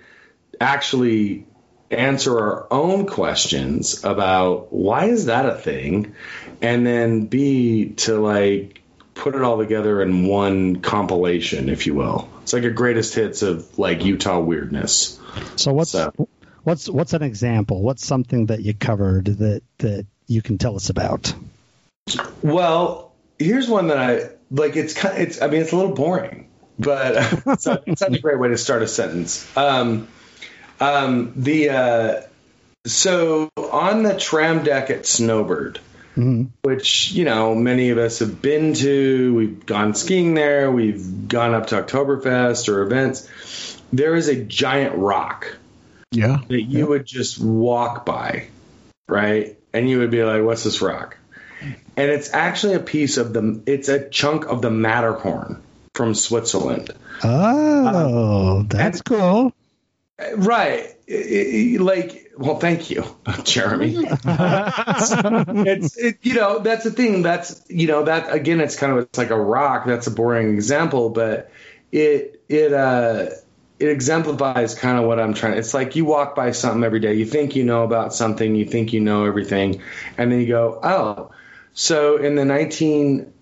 actually answer our own questions about why is that a thing, and then b to like put it all together in one compilation, if you will. It's like a greatest hits of like Utah weirdness.
So what's so. what's what's an example? What's something that you covered that that you can tell us about?
Well, here's one that I like. It's kind. Of, it's. I mean, it's a little boring, but it's, not, it's not a great way to start a sentence. Um, um, the uh, so on the tram deck at Snowbird. Mm-hmm. Which you know many of us have been to. We've gone skiing there. We've gone up to Oktoberfest or events. There is a giant rock,
yeah,
that you
yeah.
would just walk by, right? and you would be like, "What's this rock?" And it's actually a piece of the. It's a chunk of the Matterhorn from Switzerland.
Oh, that's cool.
Right. like, well, thank you, Jeremy. it's, it, you know, that's the thing. That's, you know, that again, it's kind of, it's like a rock. That's a boring example, but it, it, uh, it exemplifies kind of what I'm trying. It's like you walk by something every day. You think you know about something. You think you know everything, and then you go, oh. So in the 19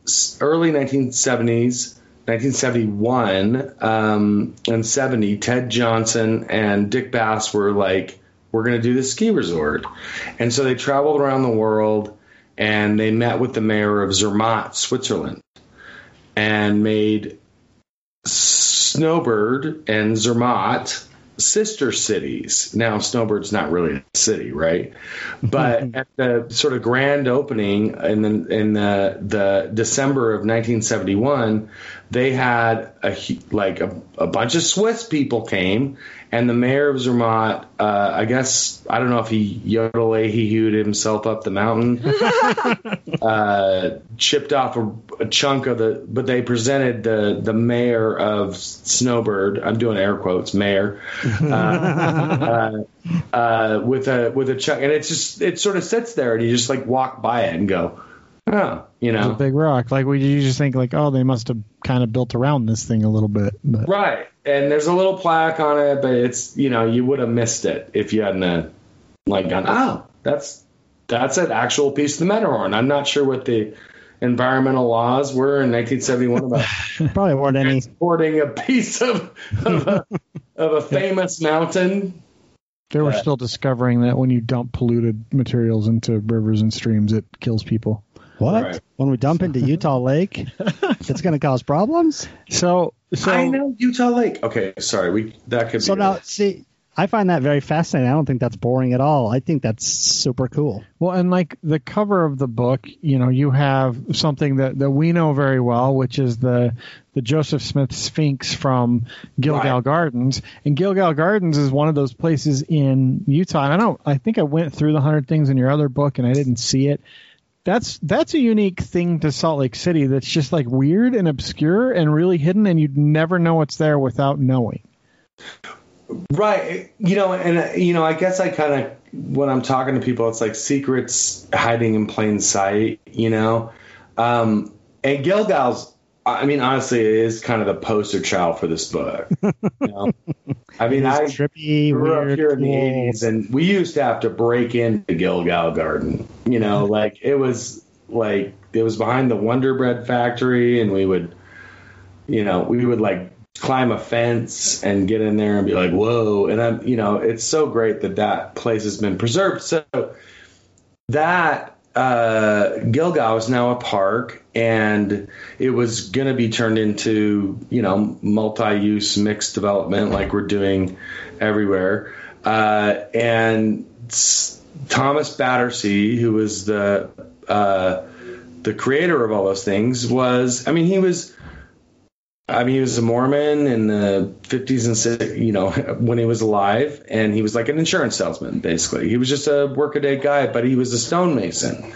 early 1970s, 1971 um, and 70, Ted Johnson and Dick Bass were like, we're going to do this ski resort, and so they traveled around the world and they met with the mayor of Zermatt, Switzerland, and made Snowbird and Zermatt sister cities. Now, Snowbird's not really a city, right? But mm-hmm. at the sort of grand opening in the in the, the December of 1971, they had a like a, a bunch of Swiss people came, and the mayor of Zermatt, uh, I guess I don't know if he yodelay he hewed himself up the mountain, uh, chipped off a, a chunk of the, but they presented the the mayor of Snowbird. I'm doing air quotes, mayor, uh, uh, uh, with a with a chunk, and it's just it sort of sits there, and you just like walk by it and go, oh, you
It's a
know,
big rock. Like we you just think like, oh, they must have kind of built around this thing a little bit. But
right. And there's a little plaque on it, but it's you know you would have missed it if you hadn't uh, like gone, oh, that's that's an actual piece of the Matterhorn. I'm not sure what the environmental laws were in 1971 about
Probably weren't any.
transporting a piece of of a, of a famous mountain.
they were
Yeah.
still discovering that when you dump polluted materials into rivers and streams, it kills people.
What?
Right.
When we dump into Utah Lake, it's going to cause problems?
So so
I know Utah Lake. Okay, sorry, we that could
So
be
now, see, I find that very fascinating. I don't think that's boring at all. I think that's super cool.
Well, and like the cover of the book, you know, you have something that, that we know very well, which is the the Joseph Smith Sphinx from Gilgal
Right.
Gardens. And Gilgal Gardens is one of those places in Utah. And I don't I think I went through the hundred things in your other book and I didn't see it. That's that's a unique thing to Salt Lake City that's just like weird and obscure and really hidden and you'd never know it's there without knowing.
Right. You know, and you know, I guess I kind of when I'm talking to people, it's like secrets hiding in plain sight. You know, um, and Gilgal's. I mean, honestly, it is kind of the poster child for this book. You know? I mean, I
trippy,
grew up
weird,
here in the '80s, and we used to have to break into Gilgal Garden. You know, mm-hmm. like it was like it was behind the Wonder Bread factory, and we would, you know, we would like climb a fence and get in there and be like, "Whoa!" And I'm, you know, it's so great that that place has been preserved. So that uh, Gilgal is now a park, and it was going to be turned into, you know, multi-use mixed development like we're doing everywhere. Uh, and Thomas Battersby, who was the uh, the creator of all those things, was, I mean, he was. I mean, he was a Mormon in the 50s and, you know, when he was alive, and he was like an insurance salesman, basically. He was just a workaday guy, but he was a stonemason.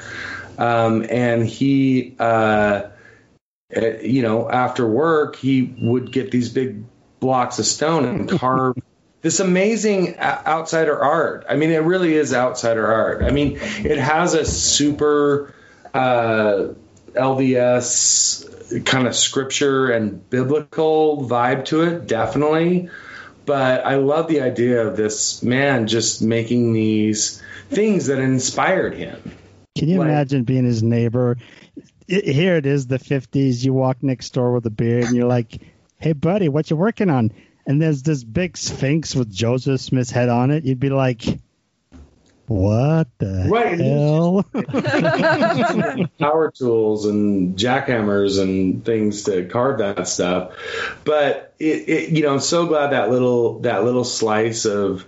Um, and he, uh, eh, you know, after work, he would get these big blocks of stone and carve this amazing outsider art. I mean, it really is outsider art. I mean, it has a super uh, LDS kind of scripture and biblical vibe to it, definitely. But I love the idea of this man just making these things that inspired him.
Can you
Like-
imagine being his neighbor? I- Here it is, the 50s. You walk next door with a beard and you're like, hey, buddy, what you working on? And there's this big sphinx with Joseph Smith's head on it. You'd be like, what the
Right,
hell?
power tools and jackhammers and things to carve that stuff. But it, it, you know, I'm so glad that little that little slice of,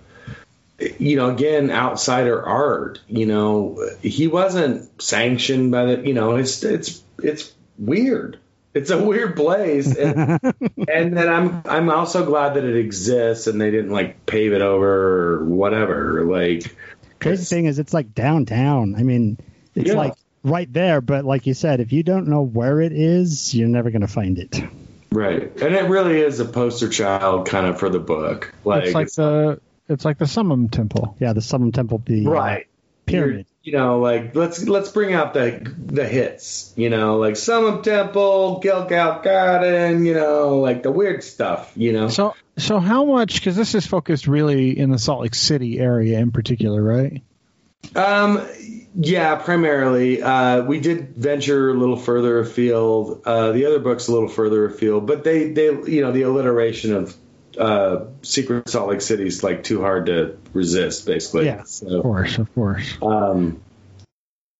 you know, again, outsider art. You know, he wasn't sanctioned by the. You know, it's it's it's weird. It's a weird place, and, and then I'm I'm also glad that it exists and they didn't like pave it over or whatever. Like,
Crazy thing is, it's like downtown. I mean, it's
Yeah.
like right there, but like you said, if you don't know where it is, you're never going to find it.
Right, and it really is a poster child kind of for the book. Like,
it's like the it's like the Summum Temple.
Yeah, the Summum Temple, the uh,
right
pyramid.
You know, like let's let's bring out the the hits. You know, like Summum Temple, Gilgal Garden. You know, like the weird stuff. You know,
So so how much because this is focused really in the Salt Lake City area in particular, right?
Um, yeah, primarily. Uh, we did venture a little further afield. Uh, the other book's a little further afield, but they, they, you know, the alliteration of uh, Secret Salt Lake City is like too hard to resist, basically.
Yeah.
So,
Of course, of course.
um,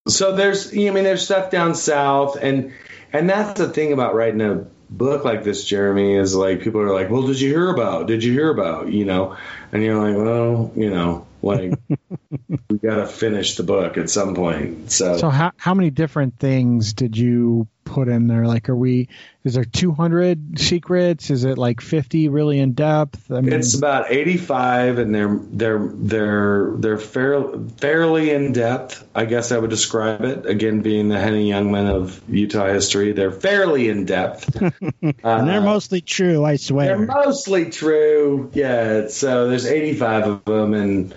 so there's, I mean, there's stuff down south, and and that's the thing about writing a book like this, Jeremy, is like people are like, well, did you hear about? Did you hear about? You know, and you're like, well, you know, like we got to finish the book at some point. So,
So how how many different things did you put in there? Like, are we? Is there 200 secrets? Is it like 50 really in depth? I mean,
it's about 85 and they're they're they're they're fair, fairly in depth i guess i would describe it again being the henny youngman of utah history they're fairly in depth
and they're uh, mostly true, I swear, They're
mostly true. Yeah. So there's 85 of them, and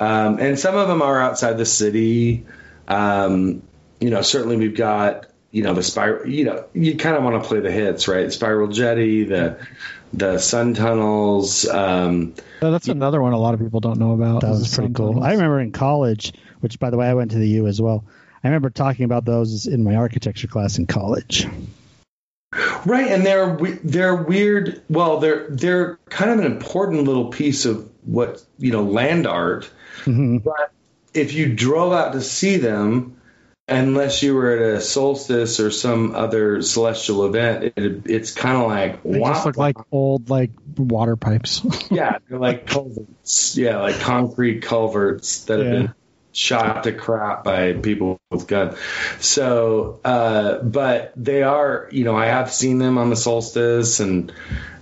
um, and some of them are outside the city. Um, you know, certainly we've got you know the spiral. You know, you kind of want to play the hits, right? Spiral Jetty, the the sun tunnels. Um,
Oh, that's another one a lot of people don't know about.
That was pretty cool.
tunnels.
I remember in college, which by the way, I went to the U as well. I remember talking about those in my architecture class in college.
Right, and they're they're weird. Well, they're they're kind of an important little piece of what you know land art. But if you drove out to see them, unless you were at a solstice or some other celestial event, it, it's kind of like
They
wow,
just look like old like water pipes.
yeah, they're like culverts. Yeah, like concrete culverts that have been shot to crap by people with guns. So, uh, but they are, you know, I have seen them on the solstice and,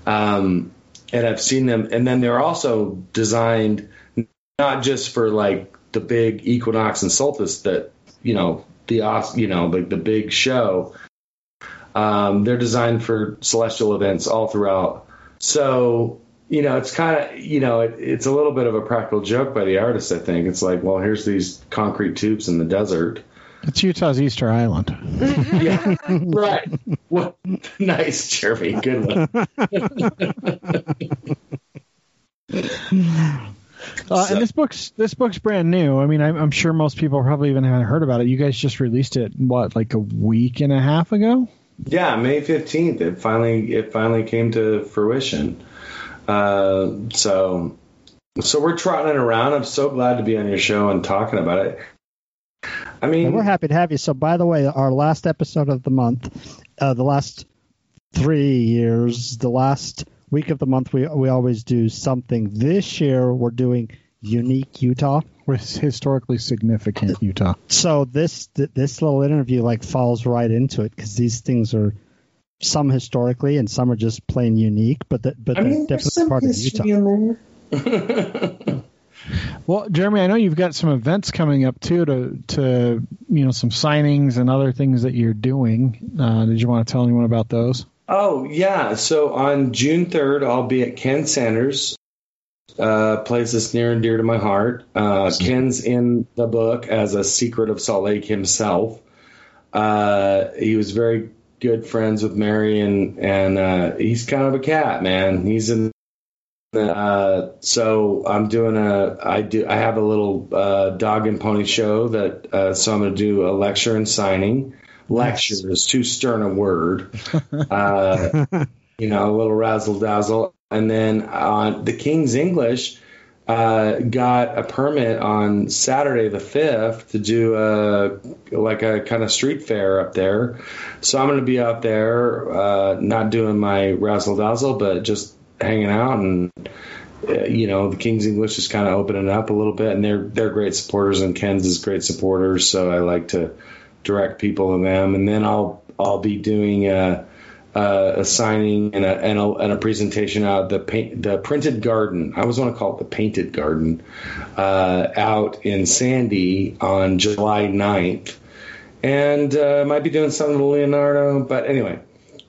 um, and I've seen them, and then they're also designed not just for like the big equinox and solstice that, you know, the, you know, like the big show. Um, they're designed for celestial events all throughout. So, you know, it's kind of, you know, it, it's a little bit of a practical joke by the artist, I think. It's like, well, here's these concrete tubes in the desert.
it's Utah's Easter Island.
Yeah, right. Well, nice, Jeremy. Good one.
Uh,
So-
and this book's this book's brand new. I mean, I'm, I'm sure most people probably even haven't heard about it. You guys just released it what, like a week and a half ago?
Yeah, May fifteenth. It finally it finally came to fruition. Uh, so so we're trotting it around. I'm so glad to be on your show and talking about it. I mean,
And we're happy to have you. So, by the way, our last episode of the month, uh, the last three years, the last week of the month, we we always do something. This year, we're doing unique Utah.
With historically significant Utah.
So this th- this little interview like falls right into it because these things are some historically and some are just plain unique, but the, but
I
they're
mean, there's
definitely
some
part of Utah.
history in there.
Well, Jeremy, I know you've got some events coming up too to to you know some signings and other things that you're doing. Uh, did you want to tell anyone about those?
Oh yeah. So on June third, I'll be at Ken Sanders, uh, place that's near and dear to my heart. Uh, Ken's in the book as a secret of Salt Lake himself. Uh, he was very good friends with Mary, and and uh, he's kind of a cat, man. He's in. Uh, so I'm doing a I do I have a little uh, dog and pony show that uh, so I'm going to do a lecture and signing. Lecture is too stern a word. Uh, you know, a little razzle dazzle. And then on the King's English, uh, got a permit on Saturday the 5th to do a like a kind of street fair up there. So I'm going to be out there, uh, not doing my razzle dazzle, but just hanging out and. Uh, you know, the King's English is kind of opening up a little bit, and they're they're great supporters, and Ken's is great supporters. So I like to direct people to them, and then I'll I'll be doing a, a, a signing and a, and a and a presentation out the paint the printed garden. I always want to call it the painted garden uh, out in Sandy on July 9th. and uh, might be doing something with Leonardo. But anyway,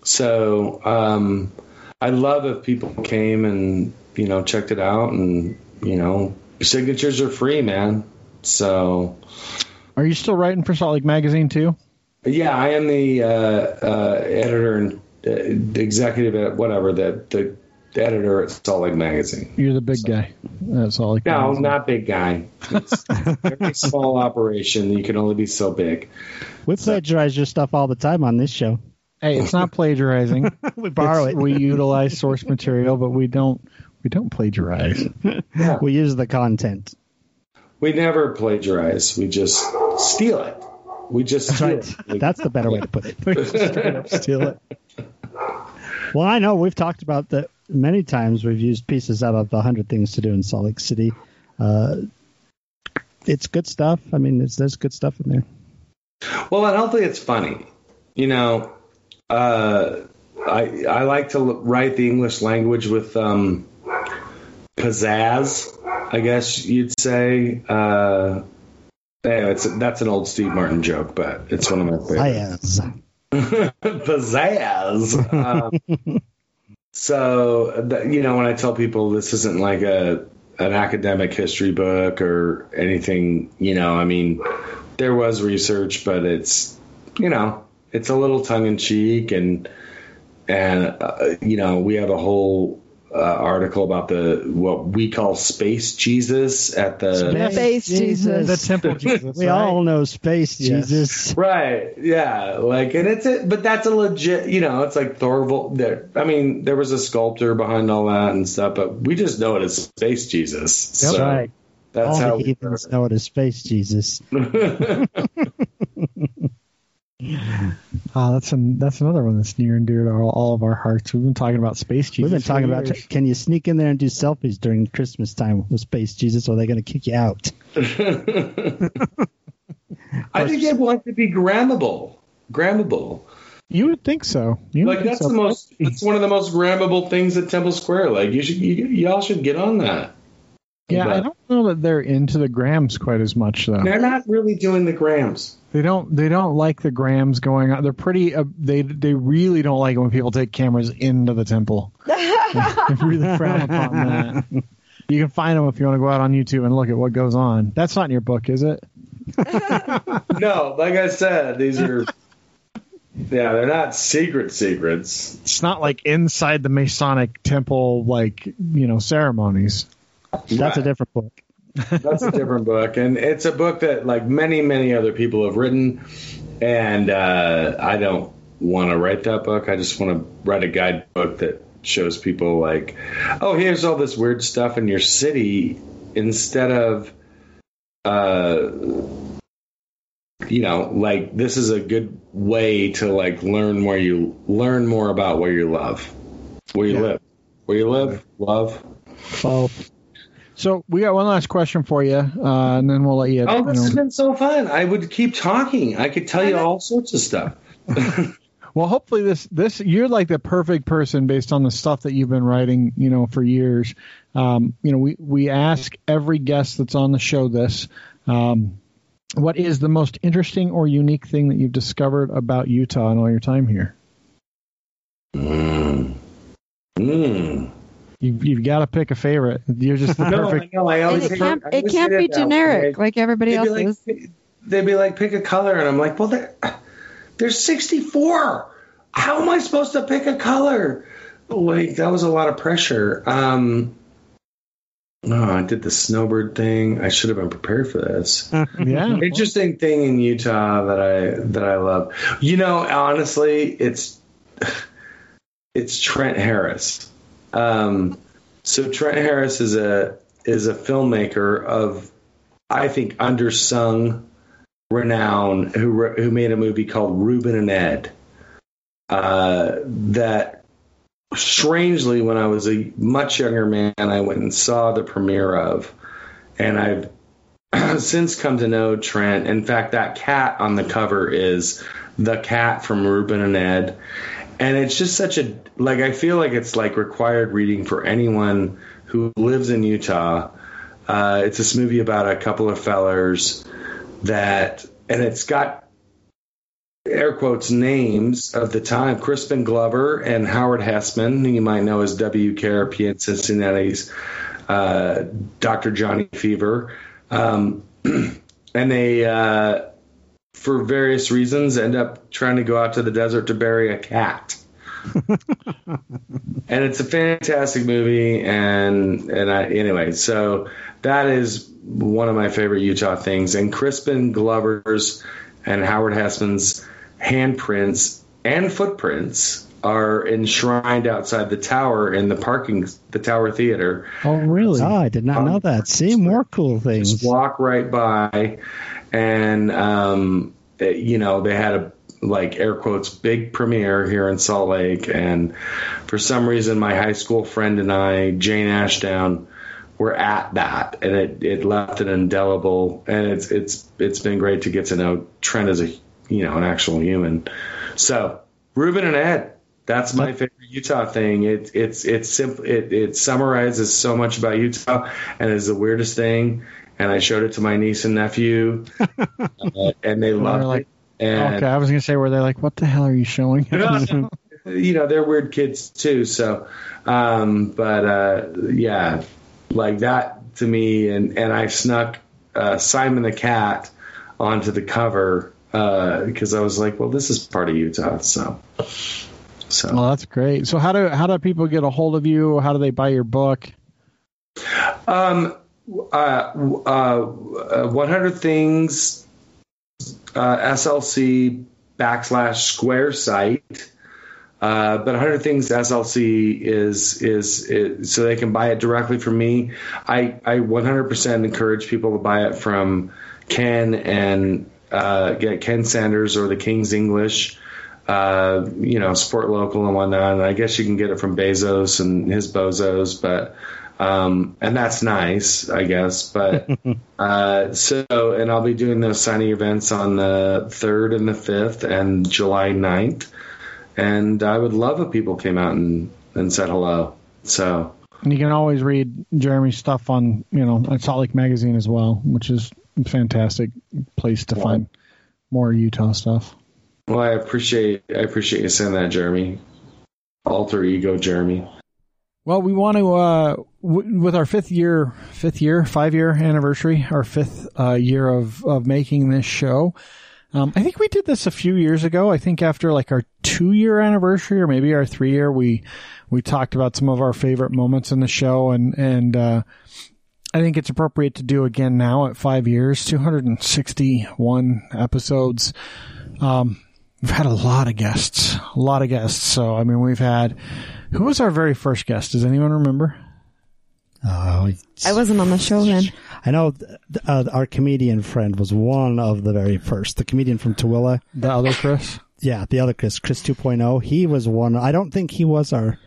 so um, I'd love if people came and you know checked it out, and you know signatures are free, man. So.
Are you still writing for Salt Lake Magazine too?
Yeah, I am the uh, uh, editor and uh, the executive at whatever the, the the editor at Salt Lake Magazine.
You're the big guy at Salt Lake
No,
Magazine.
not big guy. It's a very small operation. You can only be so big.
We plagiarize your stuff all the time on this show.
Hey, it's not plagiarizing.
We borrow
It's-
it.
We utilize source material, but we don't we don't plagiarize.
We use the content.
We never plagiarize. We just steal it. We just steal
Right.
it.
That's the better way to put it.
We just steal it.
Well, I know we've talked about that many times. We've used pieces out of the 100 Things to Do in Salt Lake City. Uh, it's good stuff. I mean, it's, there's good stuff in there.
Well, and hopefully it's funny. You know, uh, I I like to l- write the English language with um, pizzazz. I guess you'd say. Uh, anyway, it's, that's an old Steve Martin joke, but it's one of my favorites.
Pizzazz.
pizzazz. Um, so you know, when I tell people this isn't like a an academic history book or anything, you know, I mean, there was research, but it's you know, it's a little tongue in cheek, and and uh, you know, we have a whole uh, article about the what we call space Jesus at the
Space Jesus.
The temple Jesus.
We
right?
all know Space
Yes.
Jesus.
Right. Yeah. Like, and it's a, but that's a legit, you know, it's like Thorvaldsen. I mean, there was a sculptor behind all that and stuff, but we just know it as Space Jesus. So
right.
that's
all
how
the
we
heathens know it as Space Jesus.
Oh, that's an, that's another one that's near and dear to all, all of our hearts. We've been talking about space Jesus.
We've been talking about
years.
can you sneak in there and do selfies during Christmas time with Space Jesus, or are they going to kick you out?
I think they want to be grammable. Grammable.
You would think so. You
Like that's
so.
the most. That's one of the most grammable things at Temple Square. Like you should, you, y'all should get on that.
Yeah, I don't know that they're into the grams quite as much though.
They're not really doing the grams.
They don't. They don't like the grams going on. They're pretty. Uh, they they really don't like it when people take cameras into the temple. they really frown upon that. You can find them if you want to go out on YouTube and look at what goes on. That's not in your book, is it?
No, like I said, these are. Yeah, they're not secret secrets.
It's not like inside the Masonic temple, like you know ceremonies.
That's a different book.
That's a different book, and it's a book that like many many other people have written, and uh, I don't want to write that book. I just want to write a guidebook that shows people like, oh, here's all this weird stuff in your city, instead of, uh, you know, like this is a good way to like learn where you learn more about where you love, where you
Yeah.
live, where you live, love.
Both.
So we got one last question for you, uh, and then we'll let you.
Oh,
you
this
know-
has been so fun. I would keep talking. I could tell you all sorts of stuff.
Well, hopefully this this you're like the perfect person based on the stuff that you've been writing, you know, for years. Um, you know, we we ask every guest that's on the show this. Um, what is the most interesting or unique thing that you've discovered about Utah in all your time here?
Mm. Mm.
You've, you've got to pick a favorite. You're just the
No,
perfect.
know. I always
it can't
I
it can't
hate
be
it that
generic
way.
like everybody
They'd be
else's.
they'd be like, pick a color, and I'm like, well, there, there's 64. How am I supposed to pick a color? Like that was a lot of pressure. Um, no, I did the snowbird thing. I should have been prepared for this.
Yeah.
Interesting thing in Utah that I that I love. You know, honestly, it's it's Trent Harris. Um, so Trent Harris is a is a filmmaker of I think undersung renown who who made a movie called Ruben and Ed. Uh, that strangely, when I was a much younger man, I went and saw the premiere of, and I've since come to know Trent. In fact, that cat on the cover is the cat from Ruben and Ed. And it's just such a like I feel like it's like required reading for anyone who lives in Utah. Uh, it's this movie about a couple of fellers that, and it's got air quotes names of the time Crispin Glover and Howard Hesseman, who you might know as WKRP in Cincinnati's uh, Dr. Johnny Fever. Um, and they, uh, for various reasons, end up trying to go out to the desert to bury a cat. and it's a fantastic movie, and and I anyway, so that is one of my favorite Utah things. And Crispin Glover's and Howard Hesseman's handprints and footprints are enshrined outside the tower in the parking, the Tower Theater.
Oh, really?
Oh, I did not know that. See, more cool things.
Just walk right by, and um, you know they had a like air quotes big premiere here in Salt Lake, and for some reason my high school friend and I, Jane Ashdown, were at that, and it, it left an indelible. And it's it's it's been great to get to know Trent as a you know an actual human. So Ruben and Ed, that's my favorite Utah thing. It it's it's simple. It it summarizes so much about Utah, and is the weirdest thing. And I showed it to my niece and nephew, uh, and they loved
like,
it. And
Okay, I was gonna say, were they like, what the hell are you showing?
you know they're weird kids too so um but uh yeah like that to me and and i snuck uh simon the cat onto the cover uh because i was like well this is part of utah so so
well, that's great. So how do how do people get a hold of you? How do they buy your book?
Um, uh, uh, 100 things, uh, SLC backslash square site. Uh, but 100 things SLC is, is is so they can buy it directly from me. I I 100% encourage people to buy it from Ken and uh, get Ken Sanders or the King's English. Uh, you know, support local and whatnot. And I guess you can get it from Bezos and his bozos, but um, and that's nice, I guess. But uh, so, and I'll be doing those signing events on the third and the fifth and July 9th. And I would love if people came out and, and said hello. So
And you can always read Jeremy's stuff on you know on Salt Lake Magazine as well, which is a fantastic place to find more Utah stuff.
well, I appreciate I appreciate you saying that, Jeremy. Alter ego, Jeremy.
Well, we want to uh, w- with our fifth year, fifth year, five year anniversary, our fifth uh, year of of making this show. Um, I think we did this a few years ago. I think after like our two year anniversary or maybe our three year, we we talked about some of our favorite moments in the show, and and uh, I think it's appropriate to do again now at five years, two hundred and sixty one episodes. Um, we've had a lot of guests, a lot of guests. So I mean, we've had who was our very first guest? Does anyone remember?
Oh,
I wasn't on the show then.
I know th- uh, our comedian friend was one of the very first. The comedian from Tooele.
The other Chris?
Yeah, the other Chris, Chris 2.0. He was one. I don't think he was our,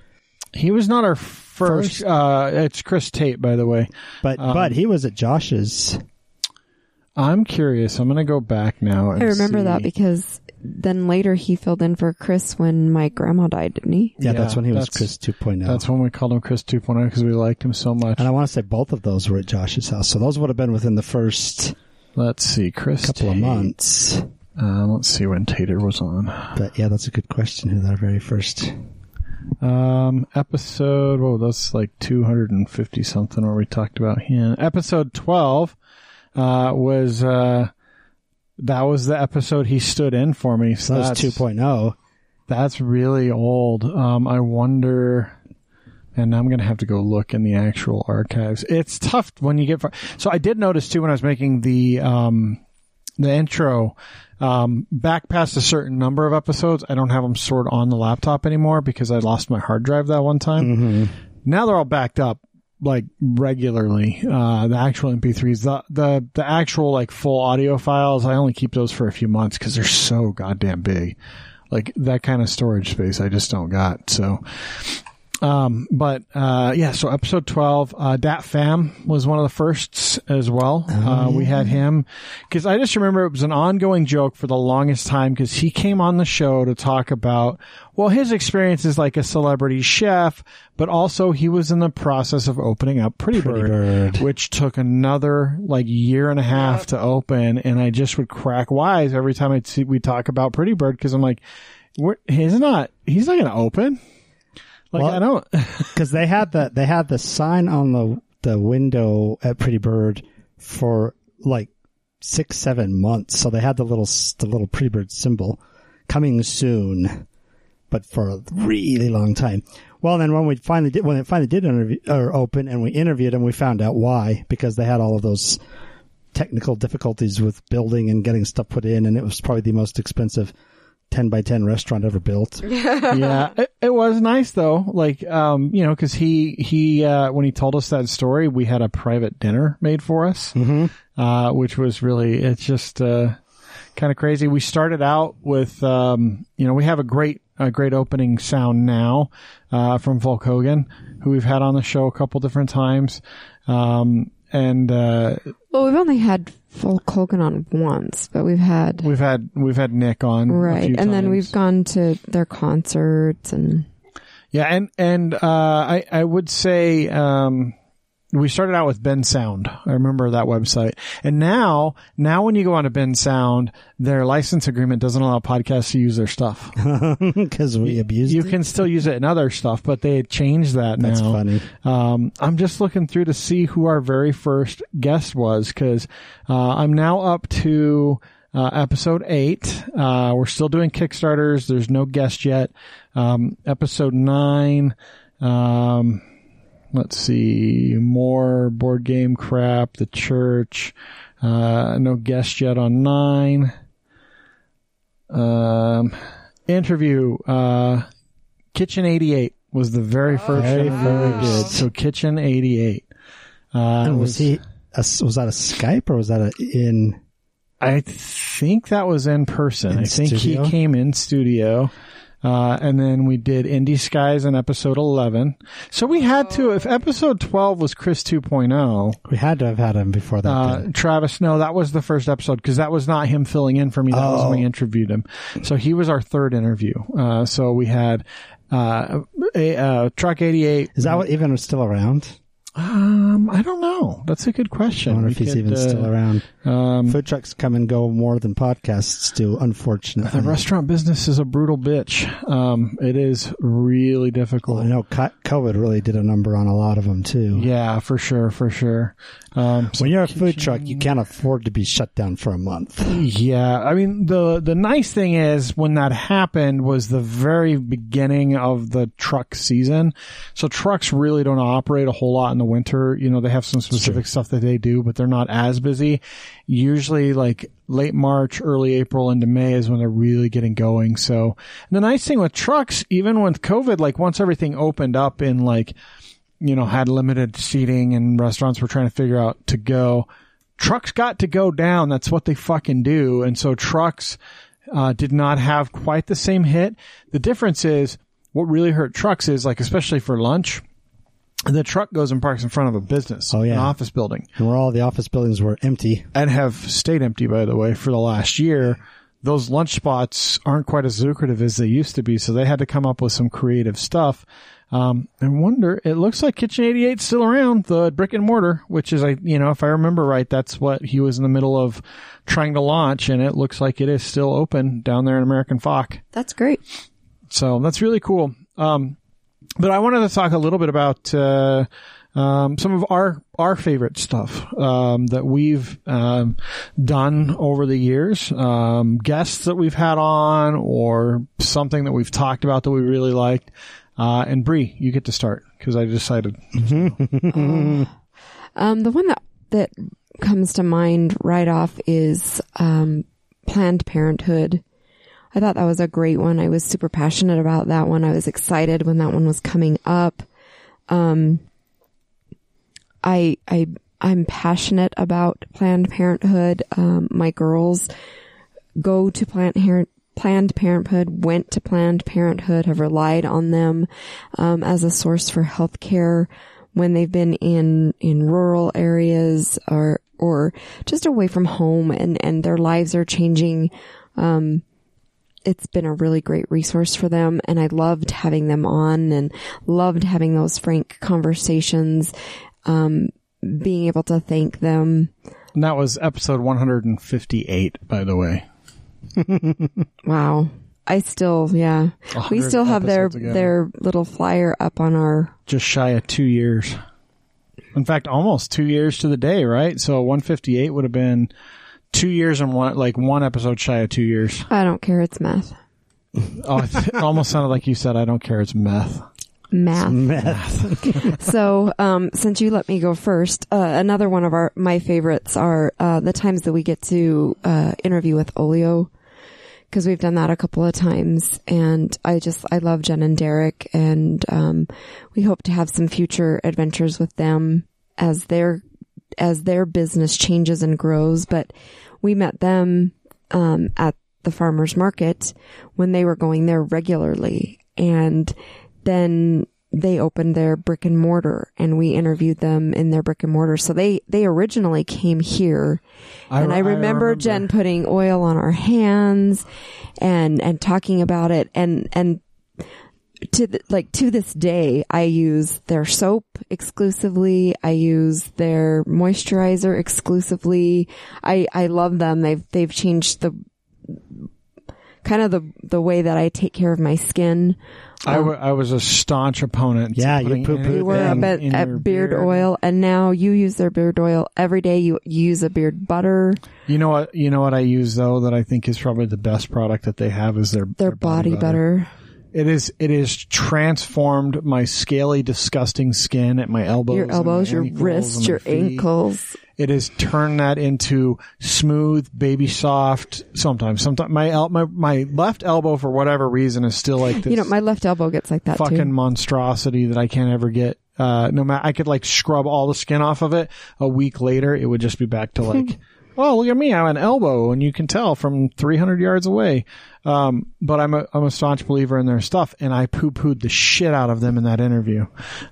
He was not our first.
First?
Uh, it's Chris Tate, by the way.
but
Um,
but he was at Josh's.
I'm curious. I'm going to go back now. And
I remember
see.
that because then later he filled in for Chris when my grandma died, didn't he?
Yeah,
Yeah,
that's when he was Chris 2.0.
That's when we called him Chris 2.0 because we liked him so much.
and I want to say both of those were at Josh's house. So those would have been within the first
Let's see, Chris.
couple of months.
Uh, let's see when Tater was on.
But yeah, that's a good question. Who that very first?
Um, episode. Whoa, that's like 250 something where we talked about him. Episode 12 uh, was uh, that was the episode he stood in for me. So
that was
that's
2.0.
That's really old. Um, I wonder. And I'm gonna have to go look in the actual archives. It's tough when you get far. So I did notice too when I was making the um, the intro. Um, back past a certain number of episodes, I don't have them stored on the laptop anymore because I lost my hard drive that one time. Now they're all backed up like regularly. Uh, the actual MP3s, the, the, the actual like full audio files, I only keep those for a few months because they're so goddamn big. Like that kind of storage space, I just don't got. So, um, but, uh, yeah, so episode 12, uh, Dat Pham was one of the firsts as well. uh, we had him because I just remember it was an ongoing joke for the longest time because he came on the show to talk about, well, his experience is like a celebrity chef, but also he was in the process of opening up Pretty,
Pretty
Bird,
Bird.
which took another like year and a half to open. And I just would crack wise every time I'd see, we talk about Pretty Bird because I'm like, we're, he's not, he's not going to open. Like,
Well-
I don't,
because they had the they had the sign on the the window at Pretty Bird for like six seven months. So they had the little the little Pretty Bird symbol coming soon, but for a really long time. Well, then when we finally did when it finally did interview or open and we interviewed them, we found out why because they had all of those technical difficulties with building and getting stuff put in, and it was probably the most expensive. 10 by 10 restaurant ever built.
yeah, it, it was nice though. Like, um, you know, cause he, he, uh, when he told us that story, we had a private dinner made for us, uh, which was really, it's just, uh, kind of crazy. We started out with, um, you know, we have a great, a great opening sound now, uh, from Folk Hogan. who we've had on the show a couple different times. Um, and, uh,
Well, we've only had Folk Hogan on once, but we've had
we've had, we've had Nick on.
right, and then we've gone to their concerts and
Yeah, and and uh, I I would say um, we started out with Bensound. I remember that website, and now now when you go on to Bensound, their license agreement doesn't allow podcasts to use their stuff.
because we abused
You
it.
can still use it in other stuff, but they had changed that now.
That's
now.
funny.
Um, I'm just looking through to see who our very first guest was because uh, I'm now up to uh, episode eight. Uh, we're still doing Kickstarters. There's no guest yet. Um, episode nine. Um, let's see, more board game crap. The church. Uh, no guest yet on nine. Um, interview. Uh, Kitchen 88 was the very first
Very
interview we did. So Kitchen 88. Uh,
And
it
was he? A, was that a Skype or was that a in?
I think that was in person.
In
I think
studio?
he came in studio. Uh, and then we did Indie Skies in episode 11. So we had to, if episode 12 was Chris 2.0,
We had to have had him before that.
uh. Travis, no, that was the first episode because that was not him filling in for me. That was
Oh.
when we interviewed him. So he was our third interview. Uh, so we had, uh, a, uh, Truck 88.
Is that what even still around?
Um, I don't know. That's a good question.
I wonder
We
if he's
could,
even
uh,
still around.
Um,
Food trucks come and go more than podcasts do, unfortunately.
the restaurant business is a brutal bitch. Um, it is really difficult.
Well, I know COVID really did a number on a lot of them too.
Yeah, for sure, for sure. Um, so-
When you're a food truck, you can't afford to be shut down for a month.
yeah, I mean the the nice thing is when that happened was the very beginning of the truck season. So trucks really don't operate a whole lot in the winter. You know, they have some specific stuff that they do, but they're not as busy. Usually, like late March, early April into May is when they're really getting going. So the nice thing with trucks, even with COVID, like once everything opened up in like you know, had limited seating and restaurants were trying to figure out to go. Trucks got to go down. That's what they fucking do. And so trucks, uh, did not have quite the same hit. The difference is what really hurt trucks is like, especially for lunch, the truck goes and parks in front of a business,
Oh, yeah.
an office building
And where all the office buildings were empty.
and have stayed empty, by the way, for the last year. Those lunch spots aren't quite as lucrative as they used to be, so they had to come up with some creative stuff. Um, I wonder, it looks like Kitchen 88's still around, the brick and mortar, which is, I, you know, if I remember right, that's what he was in the middle of trying to launch, and it looks like it is still open down there in American Fork.
that's great.
So that's really cool. Um, but I wanted to talk a little bit about uh, um, some of our our favorite stuff um, that we've um, done over the years, um, guests that we've had on, or something that we've talked about that we really liked. Uh, and Bre, you get to start because I decided.
Um, the one that that comes to mind right off is um, Planned Parenthood. I thought that was a great one. I was super passionate about that one. I was excited when that one was coming up. Um, I I I'm passionate about Planned Parenthood. Um, my girls go to Planned Parenthood. Planned Parenthood went to Planned Parenthood, have relied on them um, as a source for health care when they've been in in rural areas or or just away from home, and and their lives are changing. Um, it's been a really great resource for them, and I loved having them on, and loved having those frank conversations. Um, being able to thank them.
And that was episode 158, by the way.
Wow. I still, yeah. We still have their,
ago.
their little flyer up on our,
Just shy of two years. In fact, almost two years to the day, right? So 158 would have been two years and one, like one episode shy of two years.
I don't care, it's math.
Oh, it almost sounded like you said, I don't care. It's meth.
Math.
Meth.
so, um, since you let me go first, uh, another one of our, my favorites are, uh, the times that we get to, uh, interview with Olio. Cause we've done that a couple of times and I just, I love Jen and Derek and, um, we hope to have some future adventures with them as their, as their business changes and grows. But we met them, um, at the farmer's market when they were going there regularly. And then they opened their brick and mortar and we interviewed them in their brick and mortar. So they, they originally came here and I
re-
remember, Jen putting oil on our hands and, and talking about it and, and to the, like to this day, I use their soap exclusively. I use their moisturizer exclusively. I, I love them. They've, they've changed the, kind of the, the way that I take care of my skin.
I, w- I was a staunch opponent. to
Yeah, you poo-pooed
We were up at, at
your
beard, oil and now you use their beard oil every day. You, use a beard butter,
You know what? You know what I use though that I think is probably the best product that they have is their
their, body, butter.
It is. It is transformed my scaly, disgusting skin at my elbows,
Your elbows, your
ankles,
wrists, your ankles.
It has turned that into smooth, baby soft. Sometimes, sometimes my el- my my left elbow for whatever reason is still like this.
You know, my left elbow gets like that
fucking
too.
monstrosity that I can't ever get. Uh, no matter, I could like scrub all the skin off of it. A week later, it would just be back to like, oh, look at me. I have an elbow and you can tell from 300 yards away. Um, but I'm a, I'm a staunch believer in their stuff and I poo pooed the shit out of them in that interview.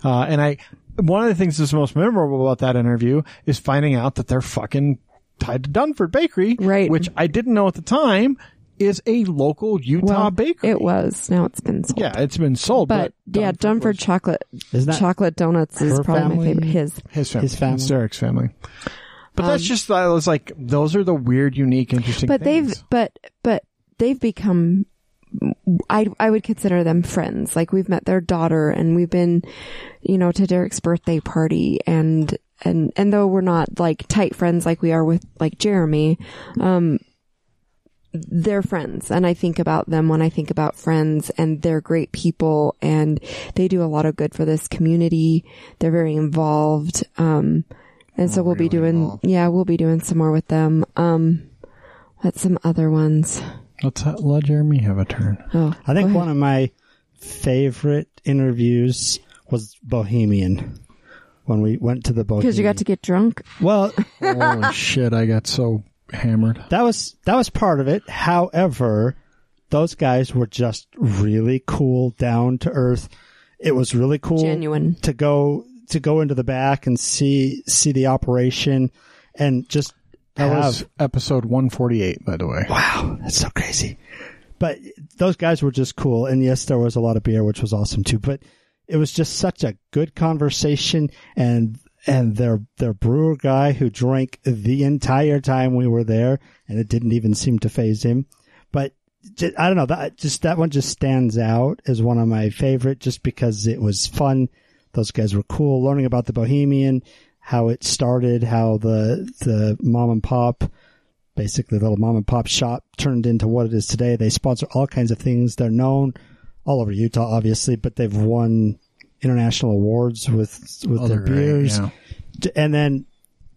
Uh, and I, one of the things that's most memorable about that interview is finding out that they're fucking tied to Dunford Bakery.
Right.
Which I didn't know at the time is a local Utah
well,
bakery.
it was. Now it's been sold.
yeah, it's been sold,
But,
but,
yeah, Dunford chocolate
Isn't that
chocolate donuts is
her
probably my favorite. His.
His family.
His family.
It's Derek's family. But that's just, I was like, those are the weird, unique, interesting
But
things.
they've but but they've become I I would consider them friends. Like we've met their daughter and we've been, you know, to Derek's birthday party and and and though we're not like tight friends like we are with like Jeremy, um they're friends and I think about them when I think about friends and they're great people and they do a lot of good for this community. They're very involved. Um and so we'll be doing yeah, we'll be doing some more with them. Um What's some other ones?
Let's ha- let Jeremy have a turn.
Oh,
I think one of my favorite interviews was Bohemian when we went to the Bohemian.
because you got to get drunk.
well,
Holy shit, I got so hammered.
that was that was part of it. However, those guys were just really cool, down to earth. It was really cool,
Genuine.
to go to go into the back and see see the operation and just
That
have
was episode 148, by the way.
Wow, that's so crazy. But those guys were just cool. And yes, there was a lot of beer, which was awesome too. But it was just such a good conversation and and their their brewer guy who drank the entire time we were there and it didn't even seem to phase him. But ju- I don't know, that just that one just stands out as one of my favorite just because it was fun. Those guys were cool learning about the Bohemian, how it started, how the the mom and pop basically the little mom and pop shop turned into what it is today. They sponsor all kinds of things. They're known all over Utah, obviously, but they've won international awards with with
Oh,
their beers.
yeah.
And then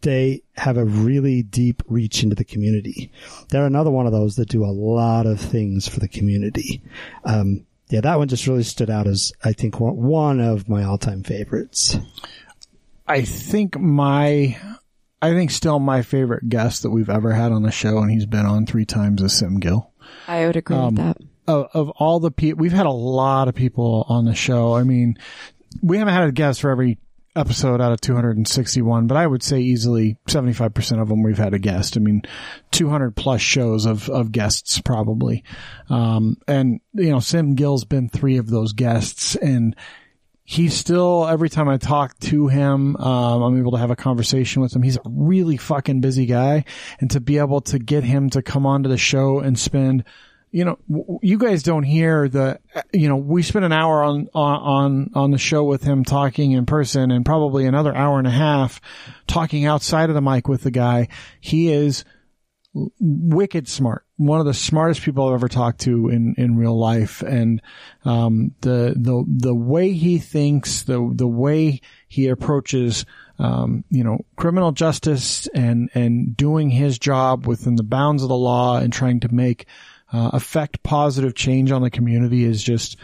they have a really deep reach into the community. They're another one of those that do a lot of things for the community. Um, yeah, that one just really stood out as I think one, one of my all time favorites.
I think my, I think still my favorite guest that we've ever had on the show, and he's been on three times, is Sim Gill.
I would agree
Um,
with that.
Of, of all the people, we've had a lot of people on the show. I mean, we haven't had a guest for every episode out of 261, but I would say easily 75% of them we've had a guest. I mean, 200 plus shows of, of guests probably. Um, and, you know, Sim Gill's been three of those guests and he's still, every time I talk to him, um, I'm able to have a conversation with him. He's a really fucking busy guy. And to be able to get him to come onto the show and spend, you know, w- you guys don't hear the, you know, we spent an hour on, on, on the show with him talking in person and probably another hour and a half talking outside of the mic with the guy. He is wicked smart. One of the smartest people I've ever talked to in, in real life. And, um, the, the, the way he thinks, the, the way he approaches, um, you know, criminal justice and, and doing his job within the bounds of the law and trying to make, uh, affect positive change on the community is just,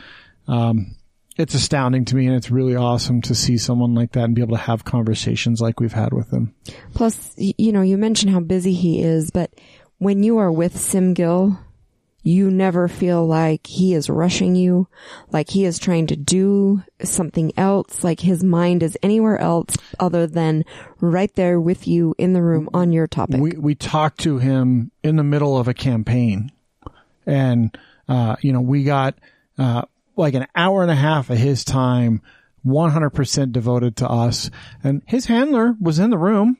um, it's astounding to me and it's really awesome to see someone like that and be able to have conversations like we've had with him.
Plus, you know, you mentioned how busy he is, but when you are with Sim Gill, you never feel like he is rushing you, like he is trying to do something else, like his mind is anywhere else other than right there with you in the room on your topic.
we we talked to him in the middle of a campaign, and uh, you know we got uh, like an hour and a half of his time, one hundred percent devoted to us, and his handler was in the room.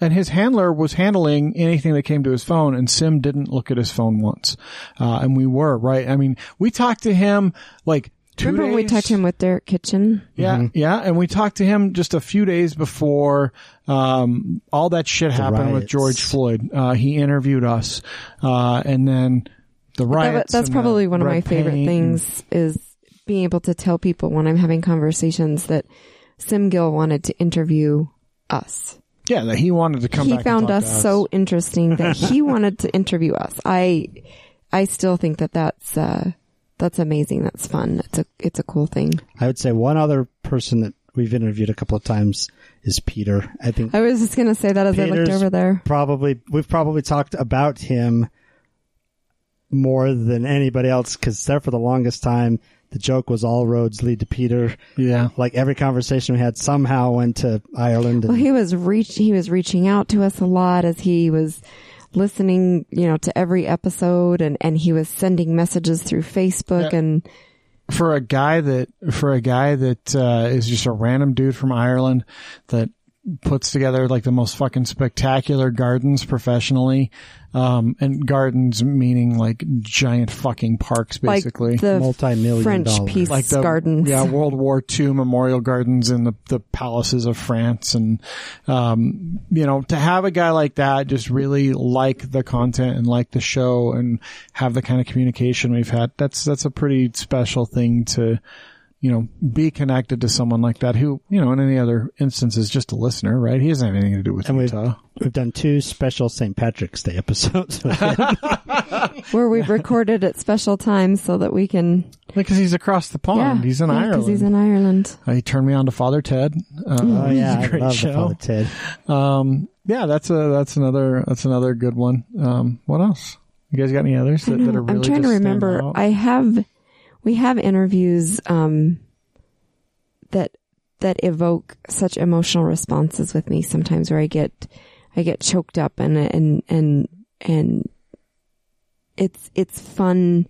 And his handler was handling anything that came to his phone, and Sim didn't look at his phone once. Uh, and we were right. I mean, we talked to him like two
Remember when we
days-
talked to him with Derek Kitchen?
yeah, yeah, and we talked to him just a few days before um, all that shit happened with. George Floyd. Uh, he interviewed us, uh, and then the
That- that's
and
probably
the
one of my favorite
paint
things is being able to tell people when I'm having conversations that Sim Gill wanted to interview us.
yeah, that he wanted to come.
he
back and
found
talk
us
to
so interesting that he wanted to interview us. I, I still think that that's, uh, that's amazing. That's fun. It's a, it's a cool thing.
I would say one other person that we've interviewed a couple of times is Peter. I think
I was just going to say that as I looked over there.
probably we've probably talked about him more than anybody else because there for the longest time the joke was all roads lead to Peter.
Yeah,
Like every conversation we had somehow went to Ireland. And
Well, he was reach, he was reaching out to us a lot as he was listening, you know, to every episode and, and he was sending messages through Facebook
Yeah.
and
for a guy that for a guy that uh, is just a random dude from Ireland that puts together like the most fucking spectacular gardens professionally, um, and gardens meaning like giant fucking parks, basically.
like the
Multi-million
French
dollar.
peace
like the
gardens.
yeah World War II memorial gardens in the the palaces of France, and um, you know to have a guy like that just really like the content and like the show and have the kind of communication we've had. That's that's a pretty special thing to you know be connected to someone like that who you know in any other instance is just a listener, right? He doesn't have anything to do with
And we've-
Utah.
we've done two special St. Patrick's Day episodes. with him.
where we've recorded at special times so that we can,
Because he's across the pond.
yeah,
he's in
yeah,
Ireland.
he's in Ireland.
Uh, he turned me on to Father Ted. Uh,
oh yeah,
he's a
I
great
love
show.
Father Ted.
Um, yeah, that's a that's another that's another good one. Um, what else? You guys got any others that, that are really?
I'm trying to
just stand
remember. I have, we have interviews, um, that, that evoke such emotional responses with me sometimes where I get, I get choked up and, and, and, and it's, it's fun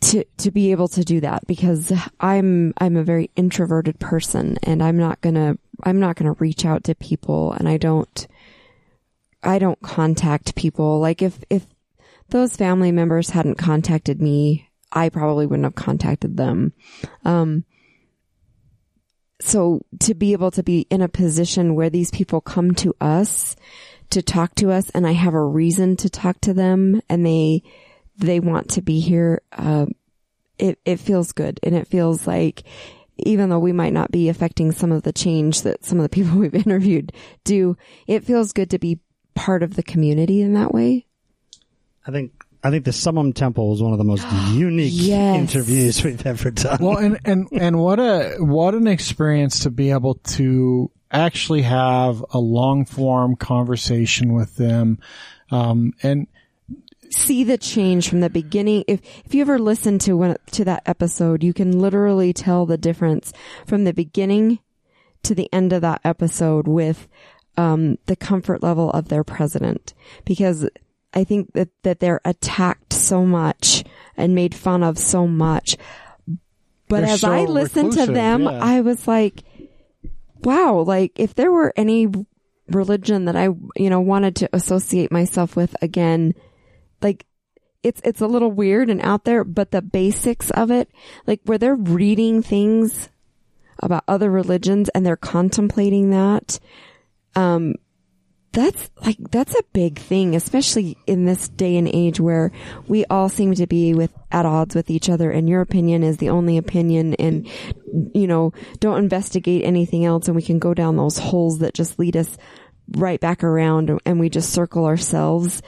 to, to be able to do that because I'm, I'm a very introverted person and I'm not gonna, I'm not gonna reach out to people and I don't, I don't contact people. Like if, if those family members hadn't contacted me, I probably wouldn't have contacted them. Um, so to be able to be in a position where these people come to us to talk to us and I have a reason to talk to them and they, they want to be here, uh, it, it feels good and it feels like even though we might not be affecting some of the change that some of the people we've interviewed do, it feels good to be part of the community in that way.
I think I think the Summum Temple was one of the most unique
Yes.
interviews we've ever done.
well, and and and what a what an experience to be able to actually have a long form conversation with them, um, and
see the change from the beginning. If if you ever listen to one to that episode, you can literally tell the difference from the beginning to the end of that episode with um, the comfort level of their president, because I think that that they're attacked so much and made fun of so much. But
They're
as
so
I listened to them,
yeah.
I was like, wow, like if there were any religion that I, you know, wanted to associate myself with again, like it's it's a little weird and out there, but the basics of it, like where they're reading things about other religions and they're contemplating that, um, that's like that's a big thing, especially in this day and age where we all seem to be with at odds with each other, and your opinion is the only opinion, and you know, don't investigate anything else, and we can go down those holes that just lead us right back around, and we just circle ourselves.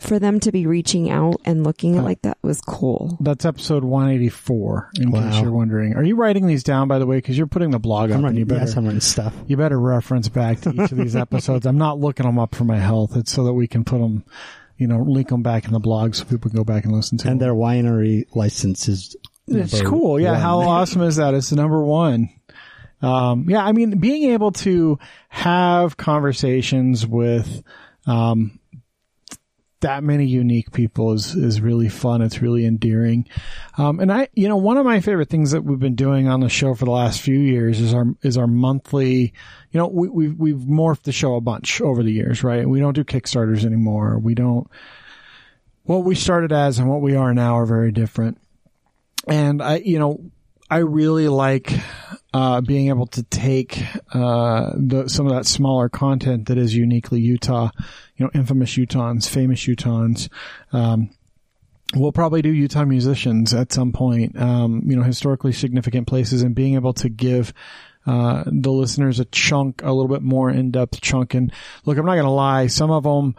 For them to be reaching out and looking at like that was cool.
that's episode one eighty four. In case you're wondering, are you writing these down by the way? Because you're putting the blog up,
I'm
and you better
yes, I'm running stuff.
you better reference back to each of these episodes. I'm not looking them up for my health. It's so that we can put them you know, link them back in the blog so people can go back and listen to
And
them.
their winery license is.
It's cool. Yeah.
one.
How awesome is that? It's the number one. Um, yeah. I mean, being able to have conversations with, um, that many unique people is, is really fun. It's really endearing. Um, and I, you know, one of my favorite things that we've been doing on the show for the last few years is our, is our monthly, you know, we, we've, we've morphed the show a bunch over the years, right? We don't do Kickstarters anymore. We don't, what we started as and what we are now are very different and I, you know, I really like uh, being able to take uh, the, some of that smaller content that is uniquely Utah, you know, infamous Utahns, famous Utahns. Um, we'll probably do Utah musicians at some point, um, you know, historically significant places, and being able to give. Uh, the listeners a chunk, a little bit more in-depth chunk. And look, I'm not going to lie. Some of them,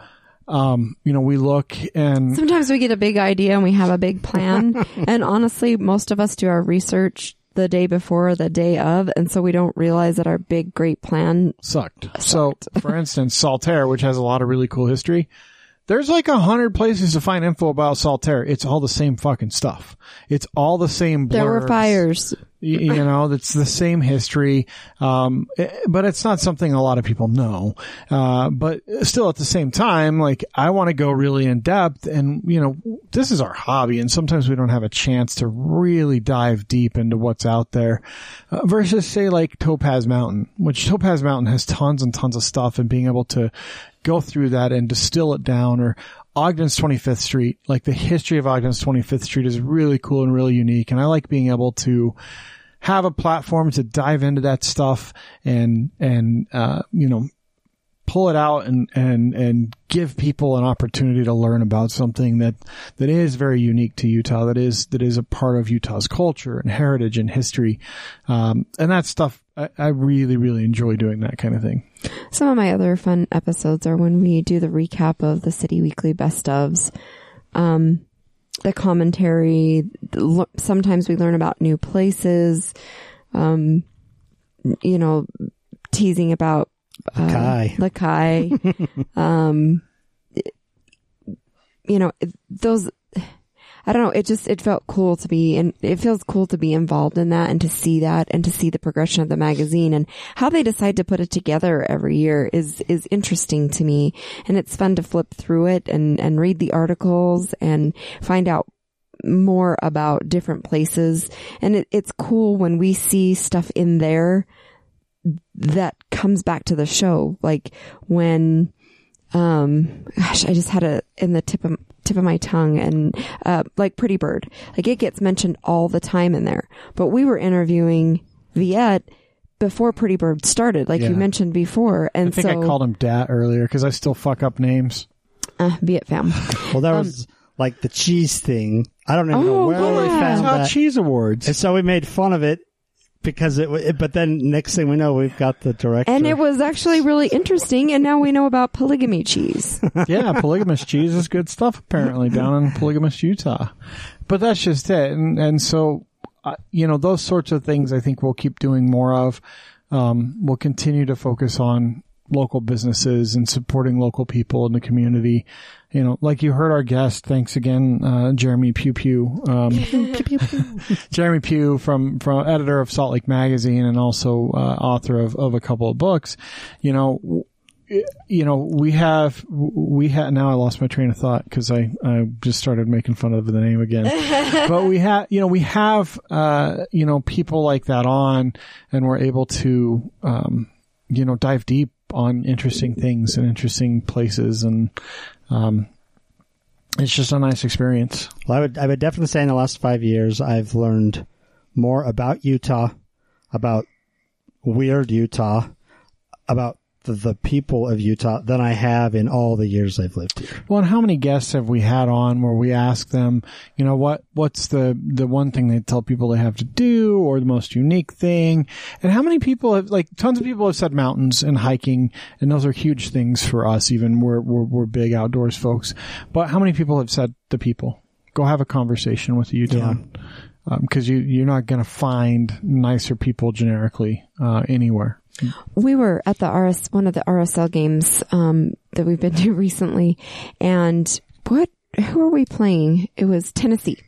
um, you know, we look and
Sometimes we get a big idea and we have a big plan. and honestly, most of us do our research the day before, or the day of, and so we don't realize that our big, great plan.
sucked. So, for instance, Saltaire, which has a lot of really cool history, there's like a hundred places to find info about Saltaire. It's all the same fucking stuff. It's all the same.
There were fires.
You know, it's the same history. Um, eh, but it's not something a lot of people know. Uh, but still at the same time, like I want to go really in depth and, you know, this is our hobby and sometimes we don't have a chance to really dive deep into what's out there uh, versus say like Topaz Mountain, which Topaz Mountain has tons and tons of stuff and being able to go through that and distill it down or Ogden's 25th Street, like the history of Ogden's 25th Street is really cool and really unique. And I like being able to have a platform to dive into that stuff and, and, uh, you know, pull it out and, and, and give people an opportunity to learn about something that, that is very unique to Utah, that is, that is a part of Utah's culture and heritage and history. Um, and that stuff, I, I really, really enjoy doing that kind of thing.
Some of my other fun episodes are when we do the recap of the City Weekly best ofs, um, the commentary. the lo- Sometimes we learn about new places, um, you know, teasing about uh,
Kai.
Lakai. um, you know, those, I don't know. It just, it felt cool to be, and it feels cool to be involved in that and to see that and to see the progression of the magazine and how they decide to put it together every year is, is interesting to me. And it's fun to flip through it and, and read the articles and find out more about different places. And it, it's cool when we see stuff in there that comes back to the show. Like when, um, gosh, I just had a in the tip of, tip of my tongue and, uh, like Pretty Bird. Like it gets mentioned all the time in there. But we were interviewing Viet before Pretty Bird started, like
Yeah.
you mentioned before. And
I think
so,
I called him Dat earlier because I still fuck up names.
uh, Viet Pham.
Well, that was like the cheese thing. I don't even know
Oh,
where we
yeah.
found
Hot
that.
Cheese Awards.
And so we made fun of it because it, it, but then next thing we know, we've got the director.
And it was actually really interesting. And now we know about polygamy cheese.
yeah, polygamous cheese is good stuff apparently down in polygamous Utah. But that's just it. And, and so, uh, you know, those sorts of things I think we'll keep doing more of. Um, we'll continue to focus on local businesses and supporting local people in the community. You know, like you heard our guest, thanks again, uh, Jeremy Pew Pew, um, Jeremy Pugh from, from editor of Salt Lake Magazine and also, uh, author of, of a couple of books. You know, you know, we have, we had, now I lost my train of thought because I, I just started making fun of the name again. but we have, you know, we have, uh, you know, people like that on and we're able to, um, you know, dive deep on interesting things and interesting places and, um, it's just a nice experience.
Well, I would, I would definitely say in the last five years, I've learned more about Utah, about weird Utah, about the, the people of Utah than I have in all the years I've lived here.
Well, and how many guests have we had on where we ask them, you know, what, what's the, the one thing they tell people they have to do or the most unique thing? And how many people have, like, tons of people have said mountains and hiking, and those are huge things for us, even we're, we're, we're big outdoors folks. But how many people have said the people? Go have a conversation with a Utah. Um, cause you, you're not gonna find nicer people generically, uh, anywhere.
We were at the RS, one of the RSL games, um, that we've been to recently and what, who are we playing? It was Tennessee.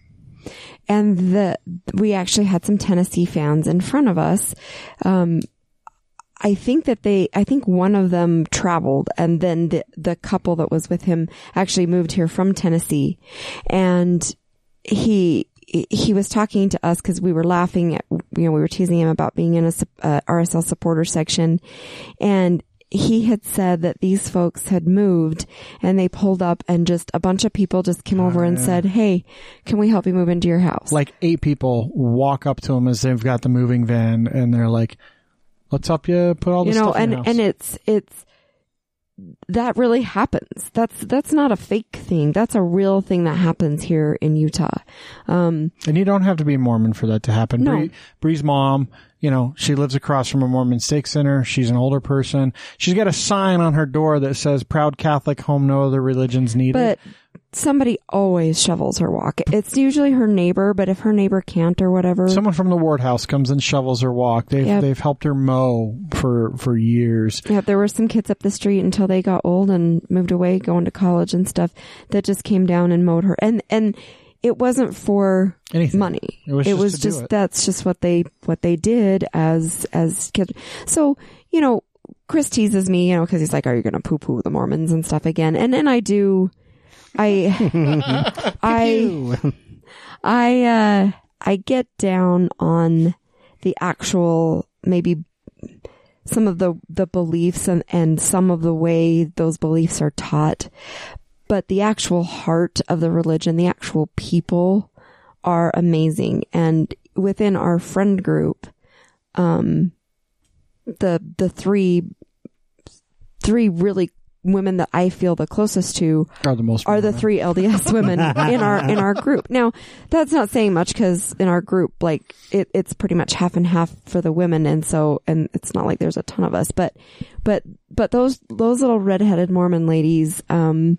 And the, we actually had some Tennessee fans in front of us. Um, I think that they, I think one of them traveled and then the, the couple that was with him actually moved here from Tennessee. And he, he was talking to us because we were laughing at, you know, we were teasing him about being in a uh, RSL supporter section. And he had said that these folks had moved and they pulled up and just a bunch of people just came over and said, Hey, can we help you move into your house?
Like eight people walk up to him as they've got the moving van and they're like, let's help you put all
you know,
stuff in
and, and it's, it's, that really happens. That's, that's not a fake thing. That's a real thing that happens here in Utah. Um,
And you don't have to be a Mormon for that to happen.
No.
Bre, Bre's mom, you know, she lives across from a Mormon stake center. She's an older person. She's got a sign on her door that says "Proud Catholic, home no other religions needed."
but somebody always shovels her walk. It's usually her neighbor, but if her neighbor can't or whatever,
Someone from the ward house comes and shovels her walk. They've
Yep.
they've helped her mow for for years.
Yeah, there were some kids up the street until they got old and moved away, going to college and stuff. That just came down and mowed her, and and it wasn't for
Anything.
money.
It was just to do it.
that's just what they what they did as as kids. So you know, Chris teases me, you know, because he's like, "Are you going to poo poo the Mormons and stuff again?" And and I do, I I I uh I get down on the actual maybe some of the the beliefs and and some of the way those beliefs are taught. But the actual heart of the religion the actual people are amazing. And within our friend group um the the three three really women that I feel the closest to
Are the most
are the three LDS women in our in our group. Now, that's not saying much because in our group, like it, it's pretty much half and half for the women, and so and it's not like there's a ton of us, but but but those those little redheaded Mormon ladies, um,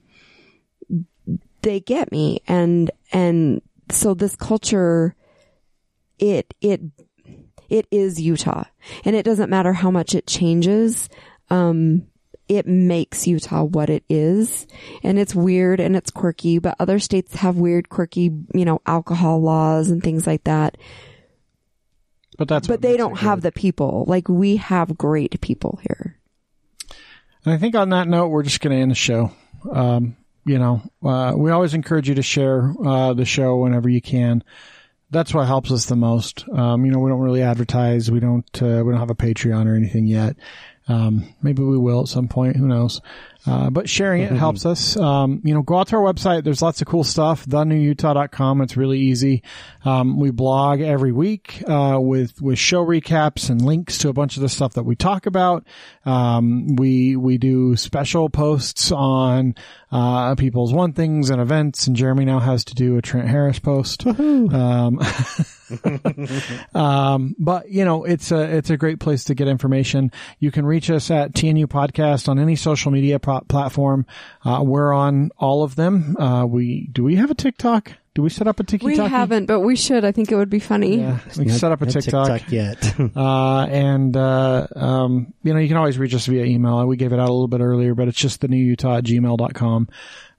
they get me, and and so this culture, it it it is Utah, and it doesn't matter how much it changes. Um, it makes Utah what it is. And it's weird and it's quirky, but other states have weird, quirky, you know, alcohol laws and things like that.
but that's
But they don't have
good.
the people. Like we have great people here.
And I think on that note, we're just going to end the show. Um, you know, uh, we always encourage you to share uh, the show whenever you can. That's what helps us the most. Um, you know, we don't really advertise. We don't. Uh, we don't have a Patreon or anything yet. Um, maybe we will at some point. Who knows? Uh, but sharing it helps us. Um, you know, go out to our website. There's lots of cool stuff. TheNewUtah.com. It's really easy. Um, we blog every week, uh, with, with show recaps and links to a bunch of the stuff that we talk about. Um, we, we do special posts on, uh, people's one things and events. And Jeremy now has to do a Trent Harris post. Um, um, but you know, it's a, it's a great place to get information. You can reach us at TNU podcast on any social media pro- platform. Uh, we're on all of them. Uh, we, do we have a TikTok? Do we set up a TikTok?
We haven't, but we should. I think it would be funny.
Yeah, we can
Not-
set up a
not
TikTok.
yet.
Uh, and, uh, um, you know, you can always reach us via email. We gave it out a little bit earlier, but it's just the new Utah at gmail.com.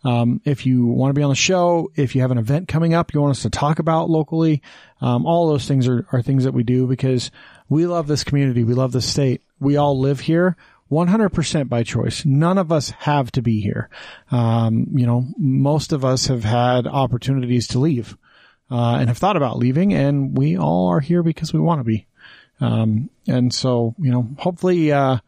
Um, if you want to be on the show, if you have an event coming up you want us to talk about locally, um, all those things are, are things that we do because we love this community. We love this state. We all live here 100% by choice. None of us have to be here. Um, you know, most of us have had opportunities to leave, uh, and have thought about leaving and we all are here because we want to be. Um, and so, you know, hopefully, uh,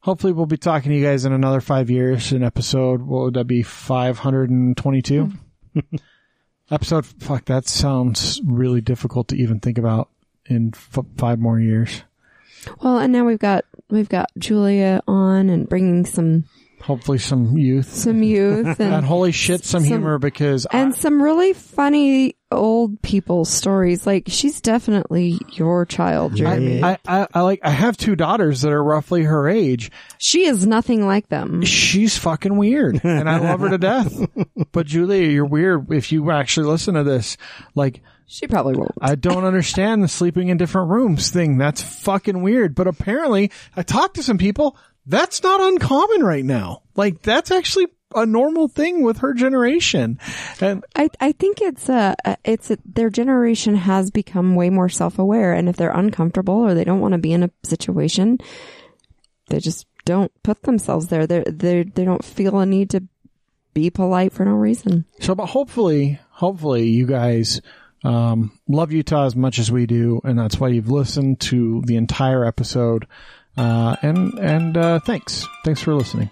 hopefully we'll be talking to you guys in another five years. in episode, what would that be? 522? episode, fuck, that sounds really difficult to even think about in f- five more years.
Well, and now we've got we've got Julia on and bringing some
Hopefully some youth.
some youth
And
and
holy shit, some,
some-
humor because
and some really funny old people stories. Like she's definitely your child, Jeremy.
I, I, I like, I have two daughters that are roughly her age.
she is nothing like them.
She's fucking weird and I love her to death. But Julia, you're weird if you actually listen to this. Like,
She probably won't.
I don't understand the sleeping in different rooms thing. That's fucking weird. But apparently, I talked to some people. That's not uncommon right now. Like, that's actually a normal thing with her generation. And
I, I think it's a, it's a, their generation has become way more self-aware and if they're uncomfortable or they don't want to be in a situation, they just don't put themselves there. They they they don't feel a need to be polite for no reason.
so, but hopefully, hopefully you guys, um, love Utah as much as we do. And that's why you've listened to the entire episode. Uh, and, and, uh, thanks. Thanks for listening.